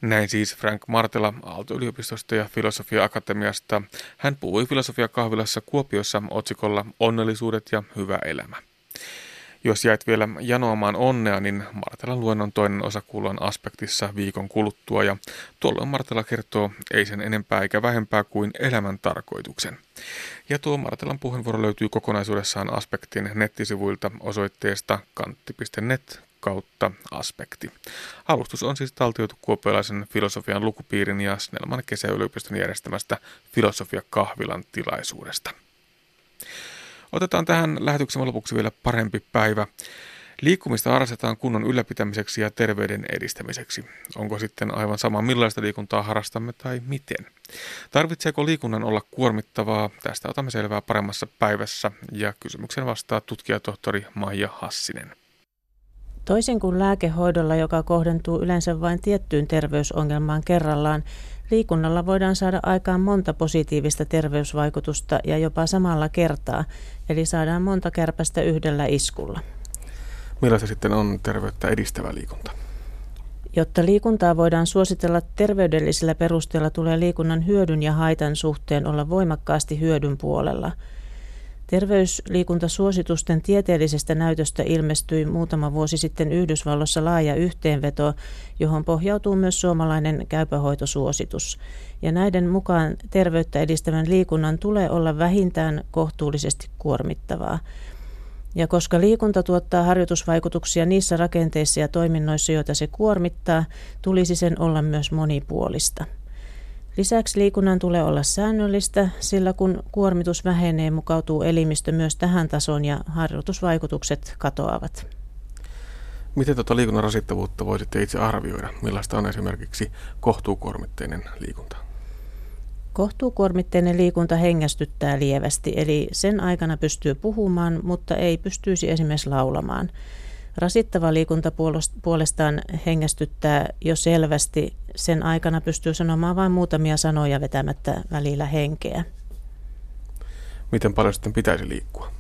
Näin siis Frank Martela Aalto-yliopistosta ja Filosofia-akatemiasta. Hän puhui Filosofia-kahvilassa Kuopiossa otsikolla Onnellisuudet ja hyvä elämä. Jos jäit vielä janoamaan onnea, niin Martelan luennon toinen osa kuullaan aspektissa viikon kuluttua ja tuolloin Martela kertoo ei sen enempää eikä vähempää kuin elämän tarkoituksen. Ja tuo Martelan puheenvuoro löytyy kokonaisuudessaan aspektin nettisivuilta osoitteesta kantti.net kautta aspekti. Alustus on siis taltioitu kuopiolaisen filosofian lukupiirin ja Snellman kesäyliopiston järjestämästä filosofia-kahvilan tilaisuudesta. Otetaan tähän lähetyksen lopuksi vielä parempi päivä. Liikkumista harrastetaan kunnon ylläpitämiseksi ja terveyden edistämiseksi. Onko sitten aivan sama millaista liikuntaa harrastamme tai miten? Tarvitseeko liikunnan olla kuormittavaa? Tästä otamme selvää paremmassa päivässä ja kysymyksen vastaa tutkijatohtori Maija Hassinen. Toisin kuin lääkehoidolla, joka kohdentuu yleensä vain tiettyyn terveysongelmaan kerrallaan, liikunnalla voidaan saada aikaan monta positiivista terveysvaikutusta ja jopa samalla kertaa, eli saadaan monta kärpästä yhdellä iskulla. Millaista sitten on terveyttä edistävä liikunta? Jotta liikuntaa voidaan suositella terveydellisillä perusteella, tulee liikunnan hyödyn ja haitan suhteen olla voimakkaasti hyödyn puolella – Terveysliikuntasuositusten tieteellisestä näytöstä ilmestyi muutama vuosi sitten Yhdysvalloissa laaja yhteenveto, johon pohjautuu myös suomalainen käypähoitosuositus. Ja näiden mukaan terveyttä edistävän liikunnan tulee olla vähintään kohtuullisesti kuormittavaa. Ja koska liikunta tuottaa harjoitusvaikutuksia niissä rakenteissa ja toiminnoissa, joita se kuormittaa, tulisi sen olla myös monipuolista. Lisäksi liikunnan tulee olla säännöllistä, sillä kun kuormitus vähenee, mukautuu elimistö myös tähän tasoon ja harjoitusvaikutukset katoavat. Miten tuota liikunnan rasittavuutta voisitte itse arvioida? Millaista on esimerkiksi kohtuukuormitteinen liikunta? Kohtuukuormitteinen liikunta hengästyttää lievästi, eli sen aikana pystyy puhumaan, mutta ei pystyisi esimerkiksi laulamaan. Rasittava liikunta puolestaan hengästyttää jo selvästi. Sen aikana pystyy sanomaan vain muutamia sanoja vetämättä välillä henkeä. Miten paljon sitten pitäisi liikkua?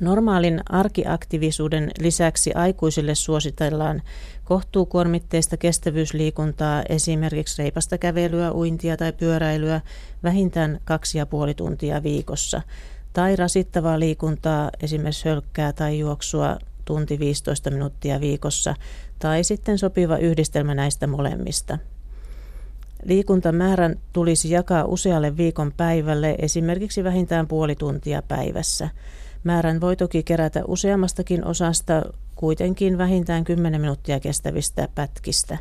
Normaalin arkiaktiivisuuden lisäksi aikuisille suositellaan kohtuukuormitteista kestävyysliikuntaa, esimerkiksi reipasta kävelyä, uintia tai pyöräilyä vähintään kaksi ja puoli tuntia viikossa, tai rasittavaa liikuntaa, esimerkiksi hölkkää tai juoksua tunti 15 minuuttia viikossa tai sitten sopiva yhdistelmä näistä molemmista. Liikuntamäärän tulisi jakaa usealle viikon päivälle, esimerkiksi vähintään puoli tuntia päivässä. Määrän voi toki kerätä useammastakin osasta, kuitenkin vähintään 10 minuuttia kestävistä pätkistä.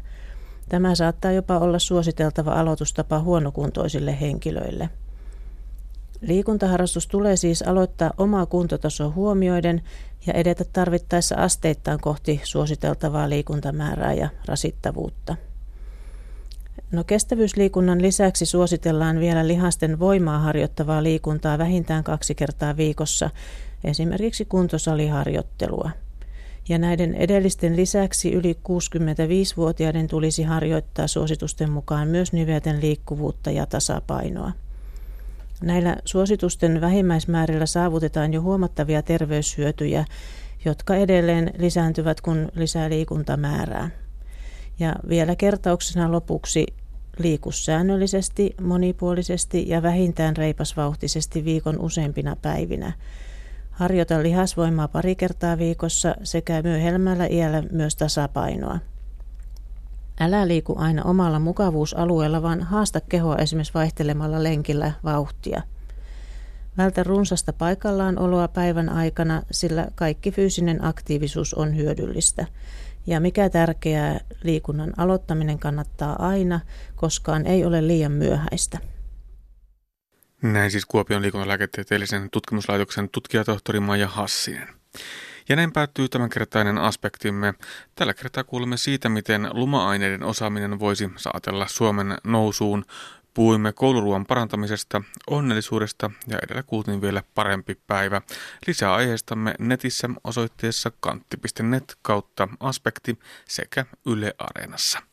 Tämä saattaa jopa olla suositeltava aloitustapa huonokuntoisille henkilöille. Liikuntaharrastus tulee siis aloittaa omaa kuntotasoa huomioiden ja edetä tarvittaessa asteittain kohti suositeltavaa liikuntamäärää ja rasittavuutta. No kestävyysliikunnan lisäksi suositellaan vielä lihasten voimaa harjoittavaa liikuntaa vähintään kaksi kertaa viikossa, esimerkiksi kuntosaliharjoittelua. Ja näiden edellisten lisäksi yli 65-vuotiaiden tulisi harjoittaa suositusten mukaan myös nivelten liikkuvuutta ja tasapainoa. Näillä suositusten vähimmäismäärillä saavutetaan jo huomattavia terveyshyötyjä, jotka edelleen lisääntyvät, kun lisää liikuntamäärää. Ja vielä kertauksena lopuksi liiku säännöllisesti, monipuolisesti ja vähintään reipasvauhtisesti viikon useimpina päivinä. Harjoita lihasvoimaa pari kertaa viikossa sekä myöhemmällä iällä myös tasapainoa. Älä liiku aina omalla mukavuusalueella, vaan haasta kehoa esimerkiksi vaihtelemalla lenkillä vauhtia. Vältä runsasta paikallaan oloa päivän aikana, sillä kaikki fyysinen aktiivisuus on hyödyllistä. Ja mikä tärkeää, liikunnan aloittaminen kannattaa aina, koskaan ei ole liian myöhäistä. Näin siis Kuopion liikuntalääketieteellisen tutkimuslaitoksen tutkijatohtori Maija Hassinen. Ja näin päättyy tämänkertainen aspektimme. Tällä kertaa kuulemme siitä, miten luma-aineiden osaaminen voisi saatella Suomen nousuun. Puhuimme kouluruoan parantamisesta, onnellisuudesta ja edellä kuultiin vielä parempi päivä. Lisää aiheestamme netissä osoitteessa kantti.net kautta aspekti sekä Yle Areenassa.